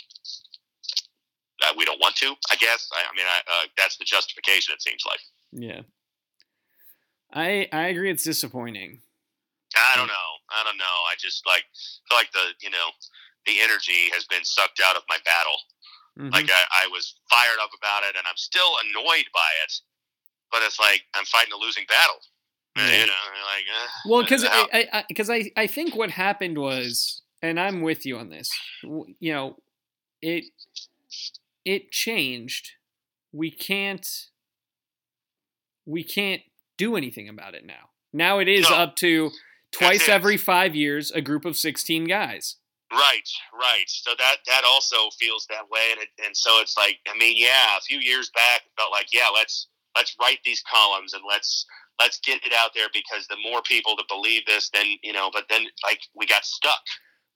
uh, we don't want to. I guess. I, I mean, I, uh, that's the justification. It seems like. Yeah. I I agree. It's disappointing. I don't know. I don't know. I just like feel like the you know the energy has been sucked out of my battle. Mhm. Like I, I was fired up about it, and I'm still annoyed by it. But it's like I'm fighting a losing battle. Uh, Yeah. You know, like uh, Well, because how- I, I, because I, I think what happened was, and I'm with you on this. You know, it, it changed. We can't, we can't do anything about it now. Now it is No. up to twice every five years a group of 16 guys. Right, right. So that that also feels that way, and it, and so it's like, I mean, yeah, a few years back, it felt like, yeah, let's let's write these columns and let's let's get it out there because the more people that believe this, then you know. But then, like, we got stuck.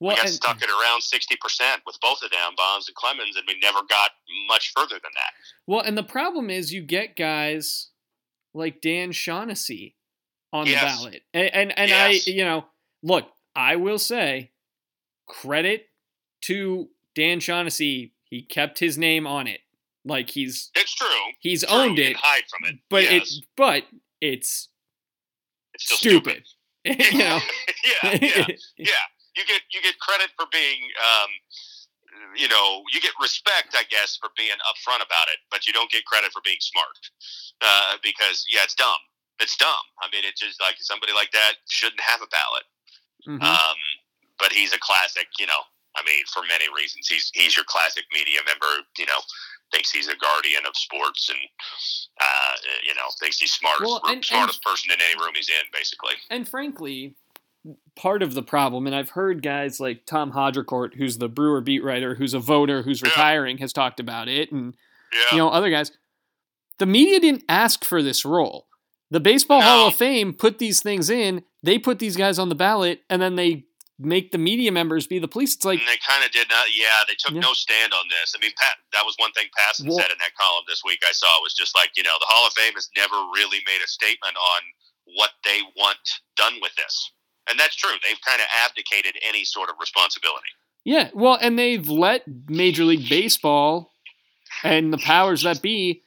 Well, we got and- stuck at around sixty percent with both of them, Bonds and Clemens, and we never got much further than that. Well, and the problem is you get guys like Dan Shaughnessy on Yes. the ballot. And and, and Yes. I, you know, look, I will say credit to Dan Shaughnessy. He kept his name on it. Like he's It's true. he's True, owned it, hide from it, but yes. it but it's it's still stupid. stupid. you know. yeah, yeah. yeah, you get you get credit for being, um, you know, you get respect, I guess, for being upfront about it, but you don't get credit for being smart uh, because yeah, it's dumb. It's dumb. I mean, it's just like somebody like that shouldn't have a ballot. Mhm. Um, but he's a classic, you know. I mean, for many reasons, he's he's your classic media member. You know, thinks he's a guardian of sports, and uh, you know, thinks he's smartest Well, and- and- smartest person in any room he's in, basically. And frankly, part of the problem, and I've heard guys like Tom Haudricourt, who's the Brewer beat writer, who's a voter, who's Yeah. retiring, has talked about it, and Yeah. you know other guys. The media didn't ask for this role. The Baseball Hall of Fame put these things in. They put these guys on the ballot, and then they make the media members be the police. It's like, and they kind of did not. Yeah, they took Yeah. no stand on this. I mean, Pat, that was one thing Passan Well- said in that column this week. I saw it was just like you know the Hall of Fame has never really made a statement on what they want done with this, and that's true. They've kind of abdicated any sort of responsibility. yeah, well, and they've let Major League Baseball and the powers that be,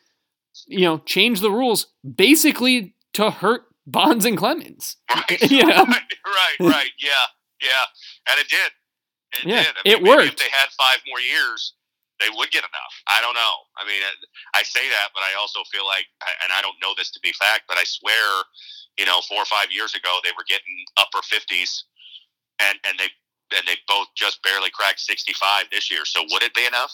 you know, change the rules basically to hurt Bonds and Clemens. Right. You know? right, right, right. Yeah, yeah. And it did. It Yeah, did. I it mean, maybe worked. If they had five more years, they would get enough. I don't know. I mean, I say that, but I also feel like, and I don't know this to be fact, but I swear, you know, four or five years ago, they were getting upper fifties, and and they and they both just barely cracked sixty five this year. So would it be enough?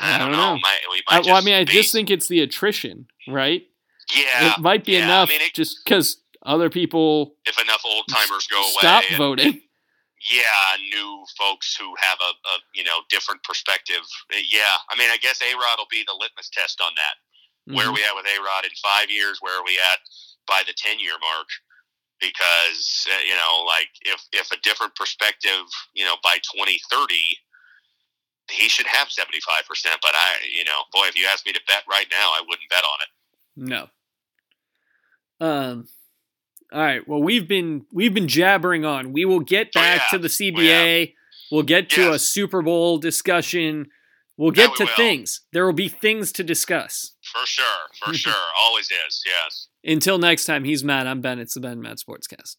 I, I don't don't know. know. Might, we I, might well, I mean, I be- just think it's the attrition, right? yeah. it might be yeah, I enough mean, it- just because other people if enough old timers go away, stop and- voting. yeah, new folks who have a, a you know different perspective. Yeah, I mean, I guess A Rod will be the litmus test on that. Where are Mhm. we at with A Rod in five years? Where are we at by the ten year mark? Because uh, you know, like if if a different perspective, you know, by twenty thirty, he should have seventy five percent. But I, you know, boy, if you asked me to bet right now, I wouldn't bet on it. No. Um. All right. Well, we've been we've been jabbering on. We will get Oh, back yeah. to the CBA. We'll get to a Super Bowl discussion. We'll get we to will. things. There will be things to discuss. For sure, for sure, always is. Yes. Until next time, he's Matt. I'm Ben. It's the Ben Matt Sportscast.